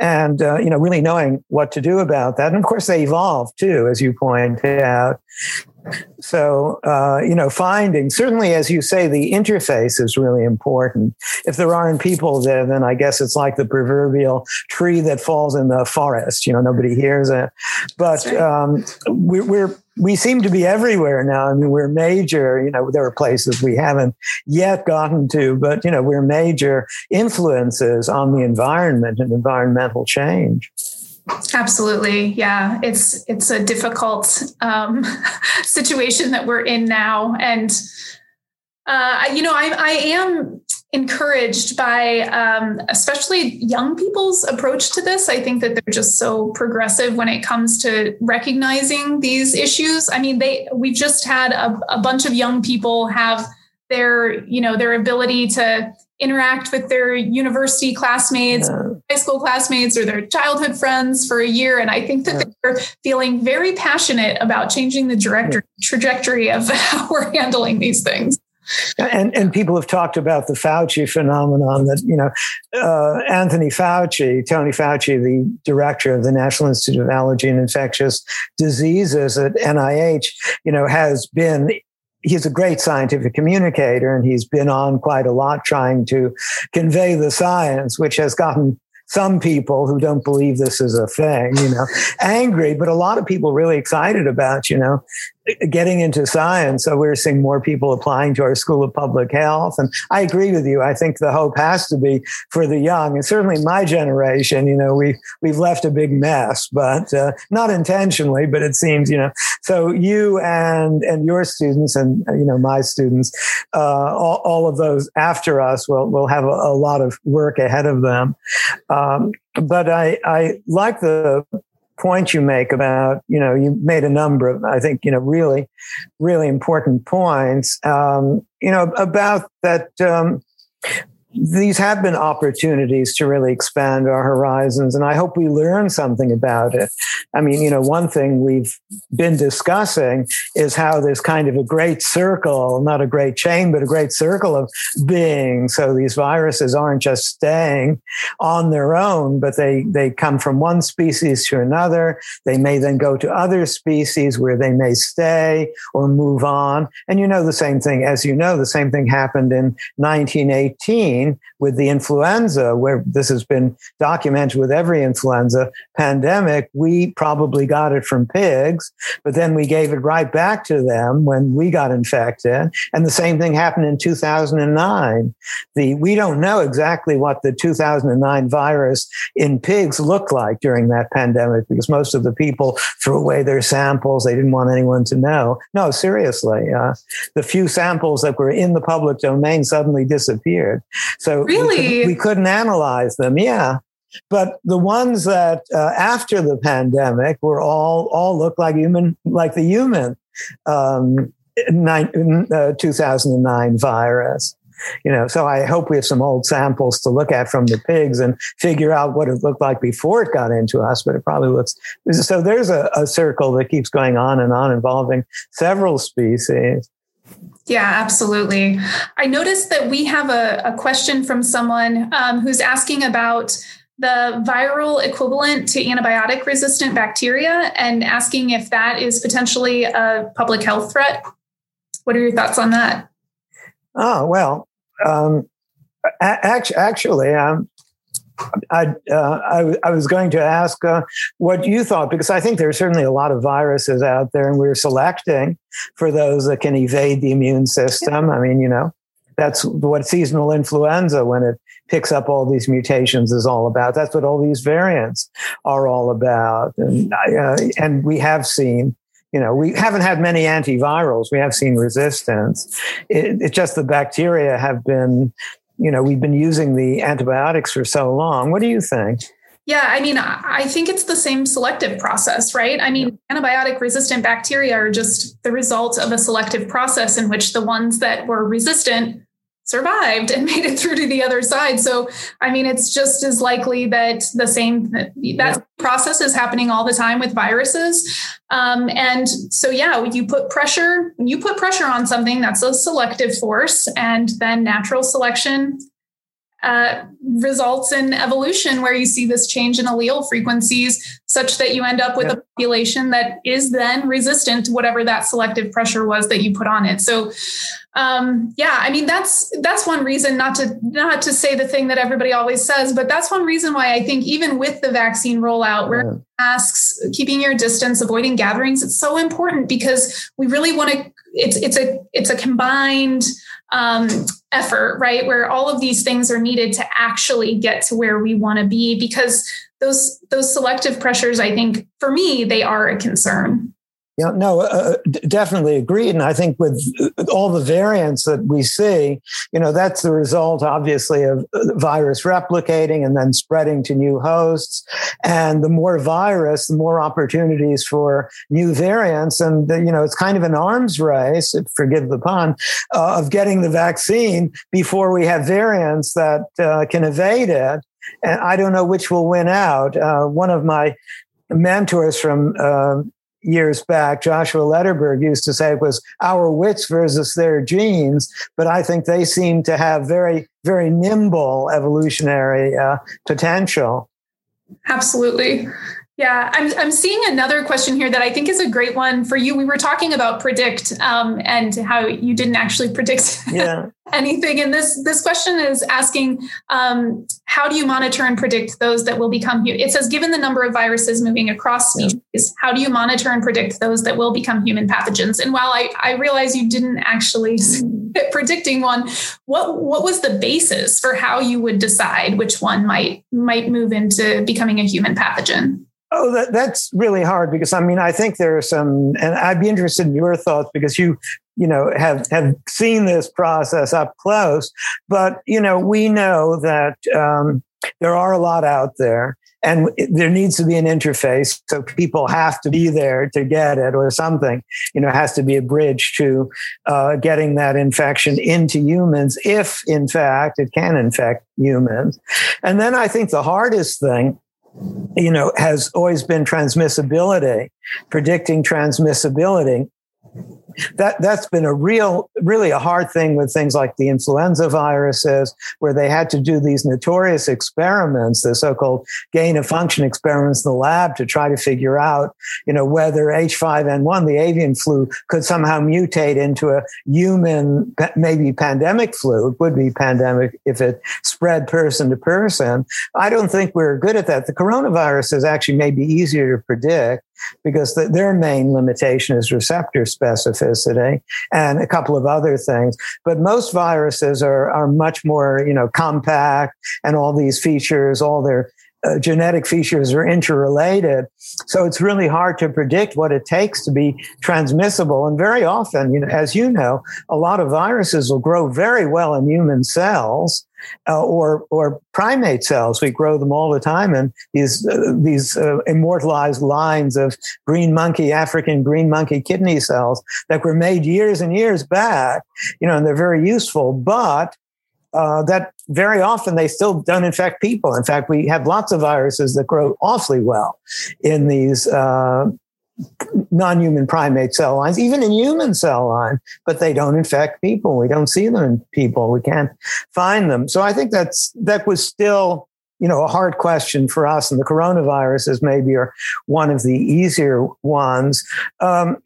and uh, you know really knowing what to do about that and of course they evolve too as you point out so, uh, you know, finding certainly, as you say, the interface is really important. If there aren't people there, then I guess it's like the proverbial tree that falls in the forest. You know, nobody hears it. But um, we, we're we seem to be everywhere now. I mean, we're major. You know, there are places we haven't yet gotten to, but you know, we're major influences on the environment and environmental change. Absolutely. Yeah. It's it's a difficult um, situation that we're in now. And uh, you know, I, I am encouraged by um, especially young people's approach to this. I think that they're just so progressive when it comes to recognizing these issues. I mean, they we've just had a, a bunch of young people have their, you know, their ability to interact with their university classmates, yeah. high school classmates, or their childhood friends for a year. And I think that yeah. they're feeling very passionate about changing the director, trajectory of how we're handling these things. And and people have talked about the Fauci phenomenon that you know uh, Anthony Fauci, Tony Fauci, the director of the National Institute of Allergy and Infectious Diseases at NIH, you know, has been he's a great scientific communicator and he's been on quite a lot trying to convey the science, which has gotten some people who don't believe this is a thing, you know, angry, but a lot of people really excited about, you know, getting into science. So we're seeing more people applying to our School of Public Health. And I agree with you. I think the hope has to be for the young. And certainly my generation, you know, we, we've left a big mess, but uh, not intentionally, but it seems, you know, so you and, and your students and, you know, my students, uh, all, all, of those after us will, will have a, a lot of work ahead of them. Um, but I, I like the point you make about, you know, you made a number of, I think, you know, really, really important points, um, you know, about that, um, these have been opportunities to really expand our horizons. And I hope we learn something about it. I mean, you know, one thing we've been discussing is how there's kind of a great circle, not a great chain, but a great circle of being. So these viruses aren't just staying on their own, but they, they come from one species to another. They may then go to other species where they may stay or move on. And you know, the same thing, as you know, the same thing happened in 1918 with the influenza, where this has been documented with every influenza pandemic, we probably got it from pigs, but then we gave it right back to them when we got infected. And the same thing happened in 2009. The, we don't know exactly what the 2009 virus in pigs looked like during that pandemic because most of the people threw away their samples. They didn't want anyone to know. No, seriously. Uh, the few samples that were in the public domain suddenly disappeared. So really, we, could, couldn't analyze them. Yeah. But the ones that uh, after the pandemic were all all look like human, like the human um, nine, uh, 2009 virus. You know, so I hope we have some old samples to look at from the pigs and figure out what it looked like before it got into us. But it probably looks so. There's a, a circle that keeps going on and on, involving several species. Yeah, absolutely. I noticed that we have a, a question from someone um, who's asking about the viral equivalent to antibiotic resistant bacteria and asking if that is potentially a public health threat. What are your thoughts on that? Oh, well, um, actually, um, I, uh, I, I, was going to ask uh, what you thought, because I think there's certainly a lot of viruses out there, and we're selecting for those that can evade the immune system. I mean, you know, that's what seasonal influenza, when it picks up all these mutations, is all about. That's what all these variants are all about. And, uh, and we have seen you know, we haven't had many antivirals. We have seen resistance. It, it's just the bacteria have been you know, we've been using the antibiotics for so long. What do you think? Yeah, I mean, I think it's the same selective process, right? I mean, antibiotic resistant bacteria are just the result of a selective process in which the ones that were resistant survived and made it through to the other side. So, I mean, it's just as likely that the same that, yeah. process is happening all the time with viruses. Um, and so, yeah, when you put pressure, when you put pressure on something, that's a selective force, and then natural selection uh, results in evolution where you see this change in allele frequencies such that you end up with yeah. a population that is then resistant to whatever that selective pressure was that you put on it so um, yeah i mean that's that's one reason not to not to say the thing that everybody always says but that's one reason why i think even with the vaccine rollout where yeah. masks keeping your distance avoiding gatherings it's so important because we really want to it's it's a it's a combined um, effort, right? Where all of these things are needed to actually get to where we want to be because those those selective pressures, I think, for me, they are a concern. Yeah, no, uh, uh definitely agreed. And I think with uh, all the variants that we see, you know, that's the result, obviously, of virus replicating and then spreading to new hosts. And the more virus, the more opportunities for new variants. And, you know, it's kind of an arms race, forgive the pun, uh, of getting the vaccine before we have variants that uh, can evade it. And I don't know which will win out. Uh, one of my mentors from years back, Joshua Lederberg used to say it was our wits versus their genes, but I think they seem to have very, very nimble evolutionary uh, potential. Absolutely. Yeah, I'm, I'm seeing another question here that I think is a great one for you. We were talking about predict um, and how you didn't actually predict yeah. anything. And this this question is asking, um, how do you monitor and predict those that will become? Human? It says, given the number of viruses moving across species, yeah. how do you monitor and predict those that will become human pathogens? And while I, I realize you didn't actually predicting one, what what was the basis for how you would decide which one might might move into becoming a human pathogen? Oh, that, that's really hard because I mean, I think there are some, and I'd be interested in your thoughts because you, you know, have have seen this process up close. But you know, we know that um, there are a lot out there, and there needs to be an interface, so people have to be there to get it, or something. You know, has to be a bridge to uh, getting that infection into humans, if in fact it can infect humans. And then I think the hardest thing you know, has always been transmissibility, predicting transmissibility that that's been a real really a hard thing with things like the influenza viruses where they had to do these notorious experiments the so-called gain of function experiments in the lab to try to figure out you know whether h5n1 the avian flu could somehow mutate into a human maybe pandemic flu it would be pandemic if it spread person to person. I don't think we're good at that. The coronavirus is actually maybe easier to predict because the, their main limitation is receptor specificity and a couple of other things. But most viruses are, are much more, you know, compact and all these features, all their uh, genetic features are interrelated. So it's really hard to predict what it takes to be transmissible. And very often, you know, as you know, a lot of viruses will grow very well in human cells uh, or or primate cells. We grow them all the time, and these uh, these uh, immortalized lines of green monkey, African green monkey kidney cells that were made years and years back. You know, and they're very useful, but uh, that very often they still don't infect people. In fact, we have lots of viruses that grow awfully well in these uh, non-human primate cell lines, even in human cell line, but they don't infect people. We don't see them in people. We can't find them. So I think that's that was still, you know, a hard question for us. And the coronaviruses maybe are one of the easier ones. Um,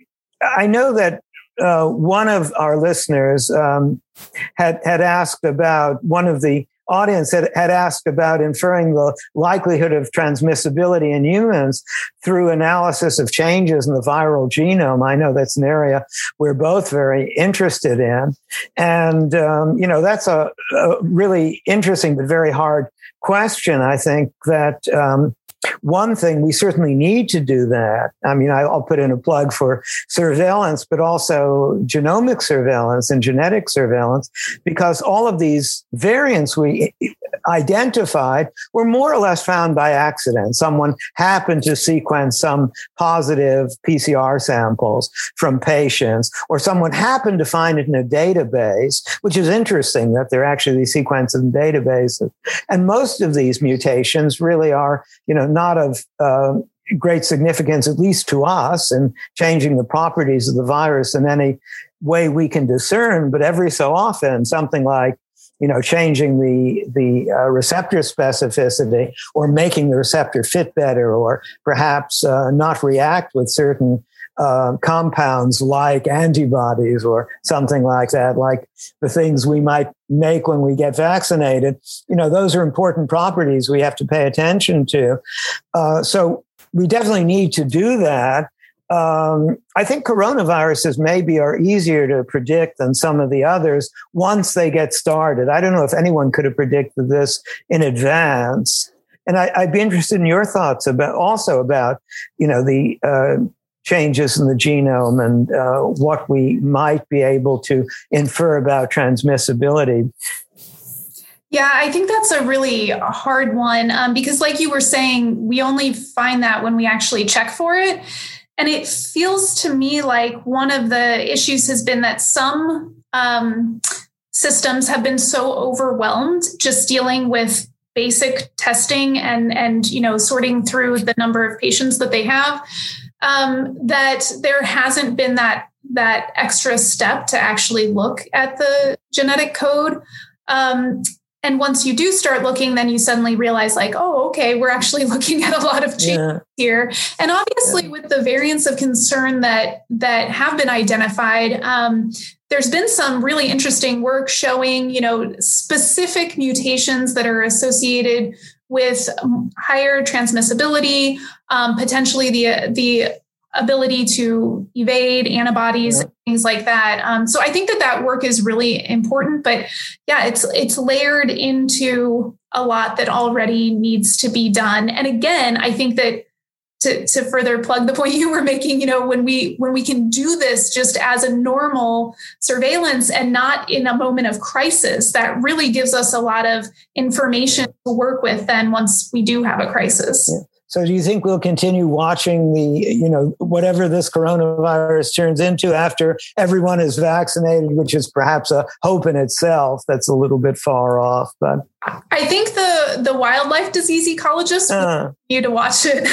I know that uh, one of our listeners um, had had asked about one of the audience had, had asked about inferring the likelihood of transmissibility in humans through analysis of changes in the viral genome. I know that's an area we're both very interested in. And, um, you know, that's a, a, really interesting but very hard question. I think that um, one thing, we certainly need to do that. I mean, I'll put in a plug for surveillance, but also genomic surveillance and genetic surveillance, because all of these variants we identified were more or less found by accident. Someone happened to sequence some positive PCR samples from patients, or someone happened to find it in a database, which is interesting that they're actually sequenced in databases. And most of these mutations really are, you know, not of uh, great significance, at least to us, in changing the properties of the virus in any way we can discern. But every so often, something like you know, changing the the uh, receptor specificity or making the receptor fit better, or perhaps uh, not react with certain uh, compounds like antibodies or something like that, like the things we might make when we get vaccinated. You know, those are important properties we have to pay attention to. Uh, so we definitely need to do that. Um, I think coronaviruses maybe are easier to predict than some of the others once they get started. I don't know if anyone could have predicted this in advance. And I, would be interested in your thoughts about also about, you know, the uh, changes in the genome and uh, what we might be able to infer about transmissibility. Yeah, I think that's a really hard one um, because, like you were saying, we only find that when we actually check for it. And it feels to me like one of the issues has been that some um, systems have been so overwhelmed just dealing with basic testing and and you know sorting through the number of patients that they have um, that there hasn't been that that extra step to actually look at the genetic code. Um, and once you do start looking, then you suddenly realize, like, oh, okay, we're actually looking at a lot of changes yeah. here. And obviously, yeah. with the variants of concern that that have been identified, um, there's been some really interesting work showing, you know, specific mutations that are associated with higher transmissibility, um, potentially the the ability to evade antibodies, things like that. Um, so I think that that work is really important. But yeah, it's it's layered into a lot that already needs to be done. And again, I think that to, to further plug the point you were making, you know, when we when we can do this just as a normal surveillance and not in a moment of crisis, that really gives us a lot of information to work with then once we do have a crisis. Yeah. So do you think we'll continue watching the, you know, whatever this coronavirus turns into after everyone is vaccinated, which is perhaps a hope in itself that's a little bit far off, but I think the the wildlife disease ecologist uh, you to watch it.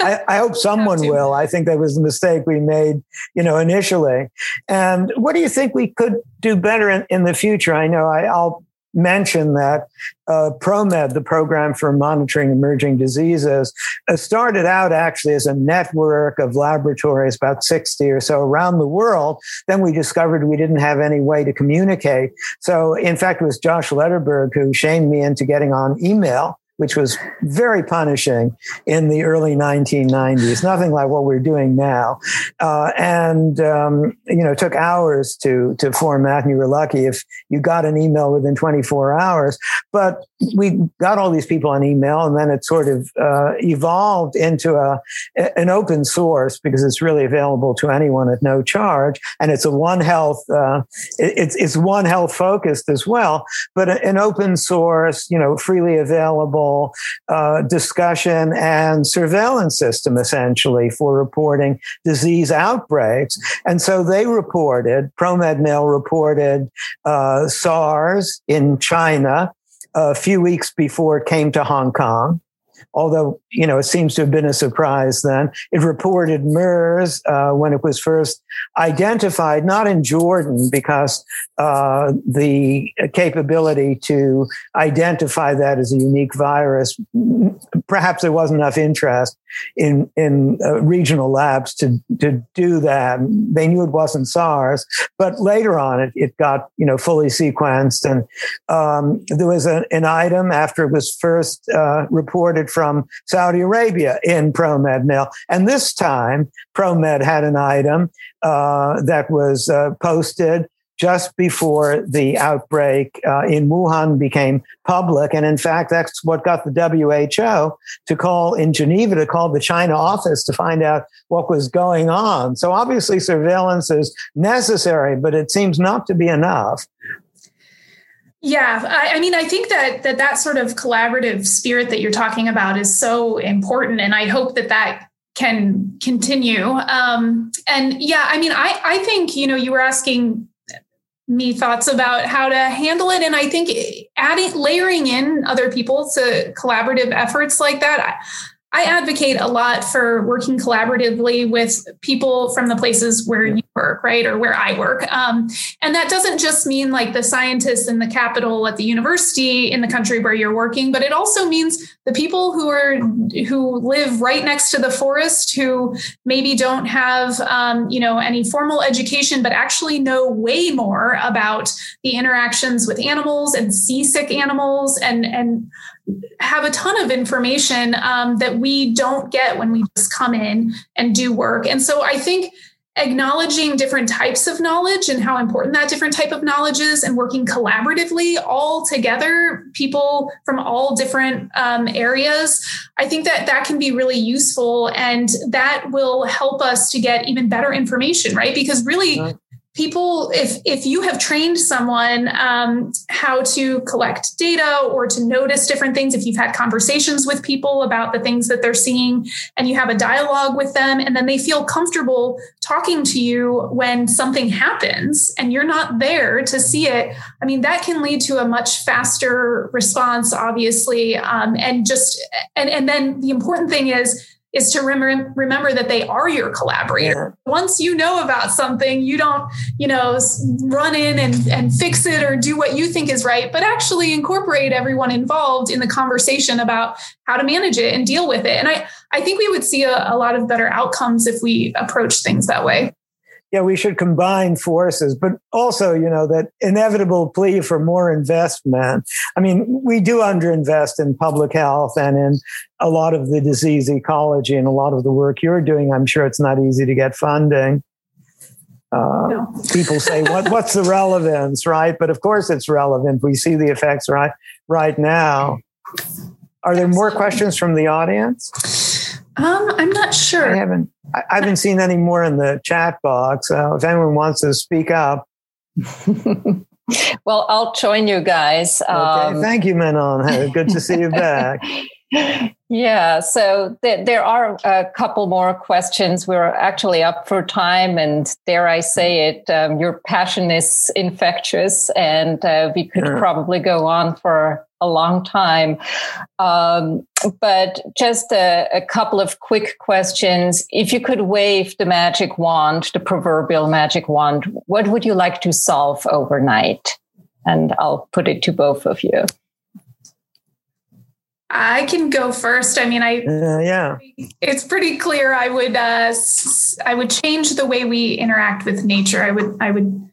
I, I, hope someone will. I think that was a mistake we made, you know, initially. And what do you think we could do better in, in the future? I know I, I'll mention that uh, ProMed, the program for monitoring emerging diseases, uh, started out actually as a network of laboratories, about 60 or so around the world. Then we discovered we didn't have any way to communicate. So, in fact, it was Josh Lederberg who shamed me into getting on email which was very punishing in the early 1990s, nothing like what we're doing now. Uh, and, um, you know, it took hours to, to format, and you were lucky if you got an email within 24 hours. But we got all these people on email, and then it sort of uh, evolved into a, an open source because it's really available to anyone at no charge. And it's a One Health, uh, it's, it's One Health focused as well, but an open source, you know, freely available uh, discussion and surveillance system essentially for reporting disease outbreaks. And so they reported, ProMed Mail reported uh, SARS in China a few weeks before it came to Hong Kong although you know it seems to have been a surprise then. It reported mers uh, when it was first identified not in jordan because uh, the capability to identify that as a unique virus perhaps there wasn't enough interest in in uh, regional labs to to do that. They knew it wasn't sars but later on it, it got you know fully sequenced and um, there was a, an item after it was first uh, from Saudi Arabia in ProMed Mail. And this time, ProMed had an item uh, that was uh, posted just before the outbreak uh, in Wuhan became public. And in fact, that's what got the WHO to call in Geneva to call the China office to find out what was going on. So obviously surveillance is necessary, but it seems not to be enough. Yeah, I, I, mean, I think that that that sort of collaborative spirit that you're talking about is so important, and I hope that that can continue. Um, and yeah, I mean, I I think you know you were asking me thoughts about how to handle it, and I think adding layering in other people to collaborative efforts like that. I, I advocate a lot for working collaboratively with people from the places where you work, right, or where I work. Um, and that doesn't just mean like the scientists in the capital at the university in the country where you're working, but it also means the people who are who live right next to the forest, who maybe don't have um, you know any formal education, but actually know way more about the interactions with animals and seasick animals and and have a ton of information um, that we don't get when we just come in and do work. And so I think acknowledging different types of knowledge and how important that different type of knowledge is and working collaboratively all together people from all different um, areas i think that that can be really useful and that will help us to get even better information right because really people if if you have trained someone um, how to collect data or to notice different things if you've had conversations with people about the things that they're seeing and you have a dialogue with them and then they feel comfortable talking to you when something happens and you're not there to see it i mean that can lead to a much faster response obviously um, and just and, and then the important thing is is to rem- remember that they are your collaborator. Yeah. Once you know about something, you don't, you know, run in and, and fix it or do what you think is right, but actually incorporate everyone involved in the conversation about how to manage it and deal with it. And I, I think we would see a, a lot of better outcomes if we approach things that way yeah, we should combine forces, but also, you know, that inevitable plea for more investment. I mean, we do underinvest in public health and in a lot of the disease ecology and a lot of the work you're doing. I'm sure it's not easy to get funding. Uh, no. people say, "What? What's the relevance?" Right? But of course, it's relevant. We see the effects right right now. Are there more questions from the audience? Um, I'm not sure. I haven't. I haven't seen any more in the chat box. Uh, if anyone wants to speak up. well, I'll join you guys. Okay, um, thank you, Manon. Good to see you back. yeah, so th- there are a couple more questions. We're actually up for time, and dare I say it, um, your passion is infectious, and uh, we could yeah. probably go on for a long time. Um, but just a, a, couple of quick questions. If you could wave the magic wand, the proverbial magic wand, what would you like to solve overnight? And I'll put it to both of you. I can go first. I mean, I uh, yeah, it's pretty clear. I would uh, I would change the way we interact with nature. I would I would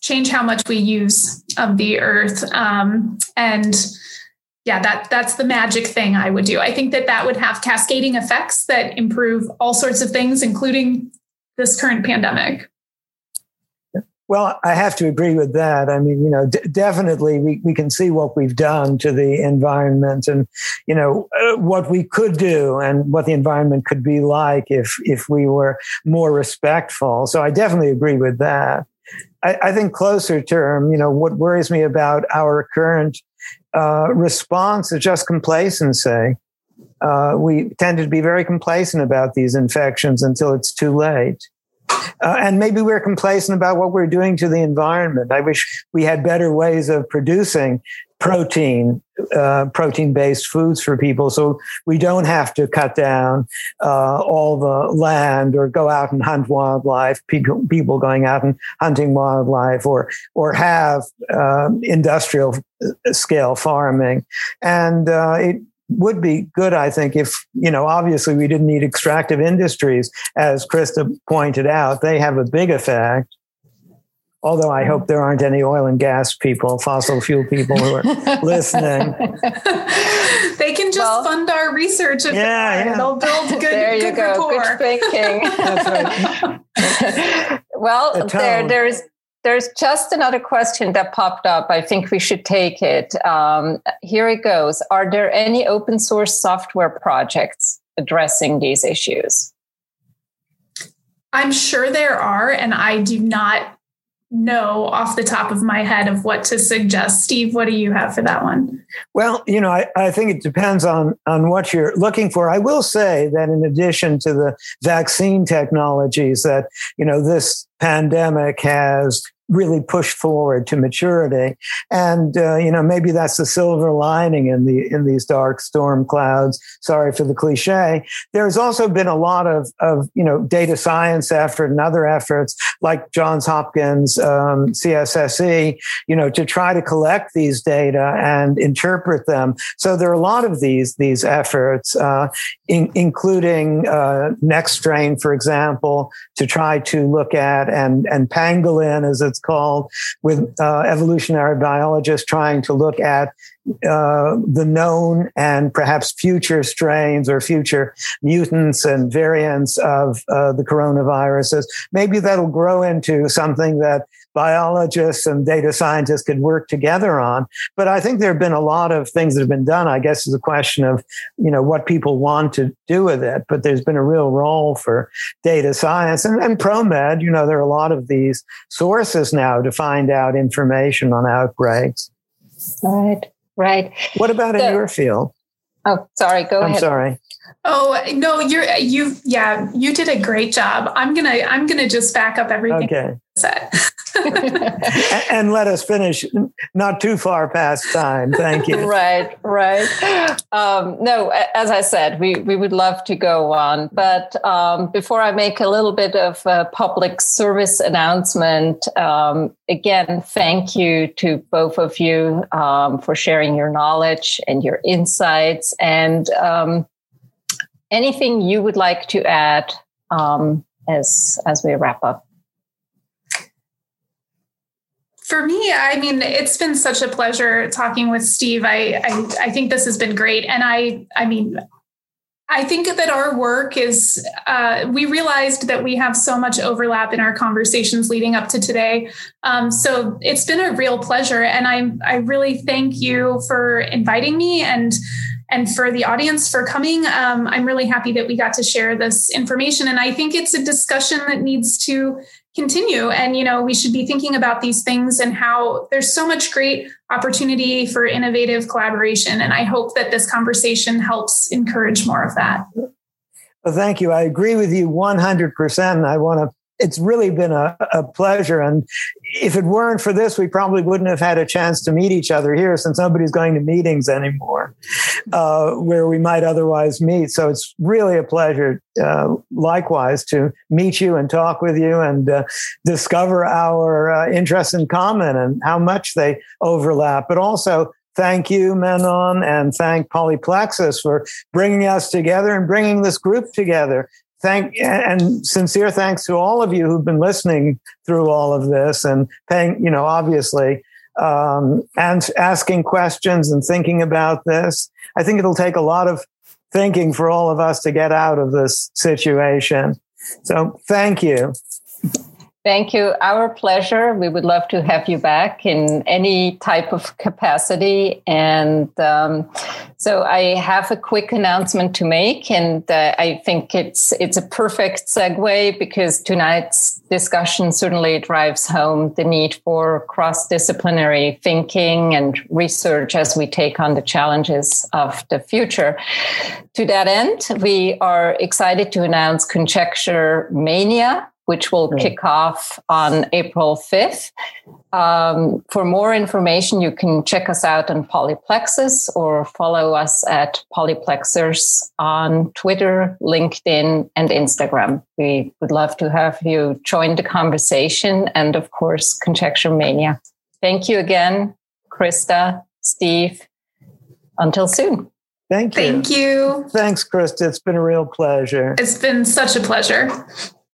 change how much we use of the earth, um, and yeah, that that's the magic thing I would do. I think that that would have cascading effects that improve all sorts of things, including this current pandemic. Well, I have to agree with that. I mean, you know, d- definitely we, we can see what we've done to the environment and, you know, uh, what we could do and what the environment could be like if, if we were more respectful. So I definitely agree with that. I, I think closer term, you know, what worries me about our current uh, response is just complacency. Uh, we tend to be very complacent about these infections until it's too late. Uh, and maybe we're complacent about what we're doing to the environment. I wish we had better ways of producing protein, uh, protein based foods for people so we don't have to cut down uh, all the land or go out and hunt wildlife, people, people going out and hunting wildlife or, or have uh, industrial uh, scale farming. And uh, it, would be good, I think, if, you know, obviously we didn't need extractive industries. As Krista pointed out, they have a big effect. Although I hope there aren't any oil and gas people, fossil fuel people who are listening. they can just well, fund our research. If yeah, yeah. They'll build good, there you good go. Rapport. Good thinking. That's right. well, there, there's there's just another question that popped up. I think we should take it. Um, here it goes. Are there any open source software projects addressing these issues? I'm sure there are, and I do not know off the top of my head of what to suggest. Steve, what do you have for that one? Well, you know, I, I think it depends on on what you're looking for. I will say that in addition to the vaccine technologies that, you know, this pandemic has really pushed forward to maturity. And uh, you know, maybe that's the silver lining in the in these dark storm clouds. Sorry for the cliche. There's also been a lot of of you know data science effort and other efforts like Johns Hopkins um, CSSE, you know, to try to collect these data and interpret them. So there are a lot of these these efforts, uh, in, including uh, Nextstrain, for example, to try to look at and and pangolin, as it's called, with uh, evolutionary biologists trying to look at uh, the known and perhaps future strains or future mutants and variants of uh, the coronaviruses. Maybe that'll grow into something that biologists and data scientists could work together on. But I think there have been a lot of things that have been done. I guess it's a question of, you know, what people want to do with it. But there's been a real role for data science and, and ProMed. You know, there are a lot of these sources now to find out information on outbreaks. Right, right. What about so, in your field? Oh, sorry. Go I'm ahead. I'm sorry. Oh no, you're you yeah, you did a great job. I'm gonna I'm gonna just back up everything okay. Said. and let us finish not too far past time. Thank you. right, right. Um, no, as I said, we, we would love to go on. But um, before I make a little bit of a public service announcement, um, again, thank you to both of you um, for sharing your knowledge and your insights. And um, anything you would like to add um, as as we wrap up? For me, I mean, it's been such a pleasure talking with Steve. I, I, I think this has been great, and I I mean, I think that our work is, uh, we realized that we have so much overlap in our conversations leading up to today. Um, so it's been a real pleasure. And I, I really thank you for inviting me and and for the audience for coming. Um, I'm really happy that we got to share this information. And I think it's a discussion that needs to continue. And, you know, we should be thinking about these things and how there's so much great opportunity for innovative collaboration. And I hope that this conversation helps encourage more of that. Well, thank you. I agree with you 100%. I want to it's really been a, a, pleasure. And if it weren't for this, we probably wouldn't have had a chance to meet each other here since nobody's going to meetings anymore uh, where we might otherwise meet. So it's really a pleasure, uh, likewise, to meet you and talk with you and uh, discover our uh, interests in common and how much they overlap, but also thank you, Menon, and thank Polyplexus for bringing us together and bringing this group together thank and sincere thanks to all of you who've been listening through all of this and paying, you know, obviously, um, and asking questions and thinking about this. I think it'll take a lot of thinking for all of us to get out of this situation. So thank you. Thank you. Our pleasure. We would love to have you back in any type of capacity. And um, so I have a quick announcement to make, and uh, I think it's it's a perfect segue because tonight's discussion certainly drives home the need for cross disciplinary thinking and research as we take on the challenges of the future. To that end, we are excited to announce Conjecture Mania which will kick off on April 5th. Um, for more information, you can check us out on Polyplexus or follow us at Polyplexers on Twitter, LinkedIn, and Instagram. We would love to have you join the conversation and, of course, Conjecture Mania. Thank you again, Krista, Steve. Until soon. Thank you. Thank you. Thanks, Krista. It's been a real pleasure. It's been such a pleasure.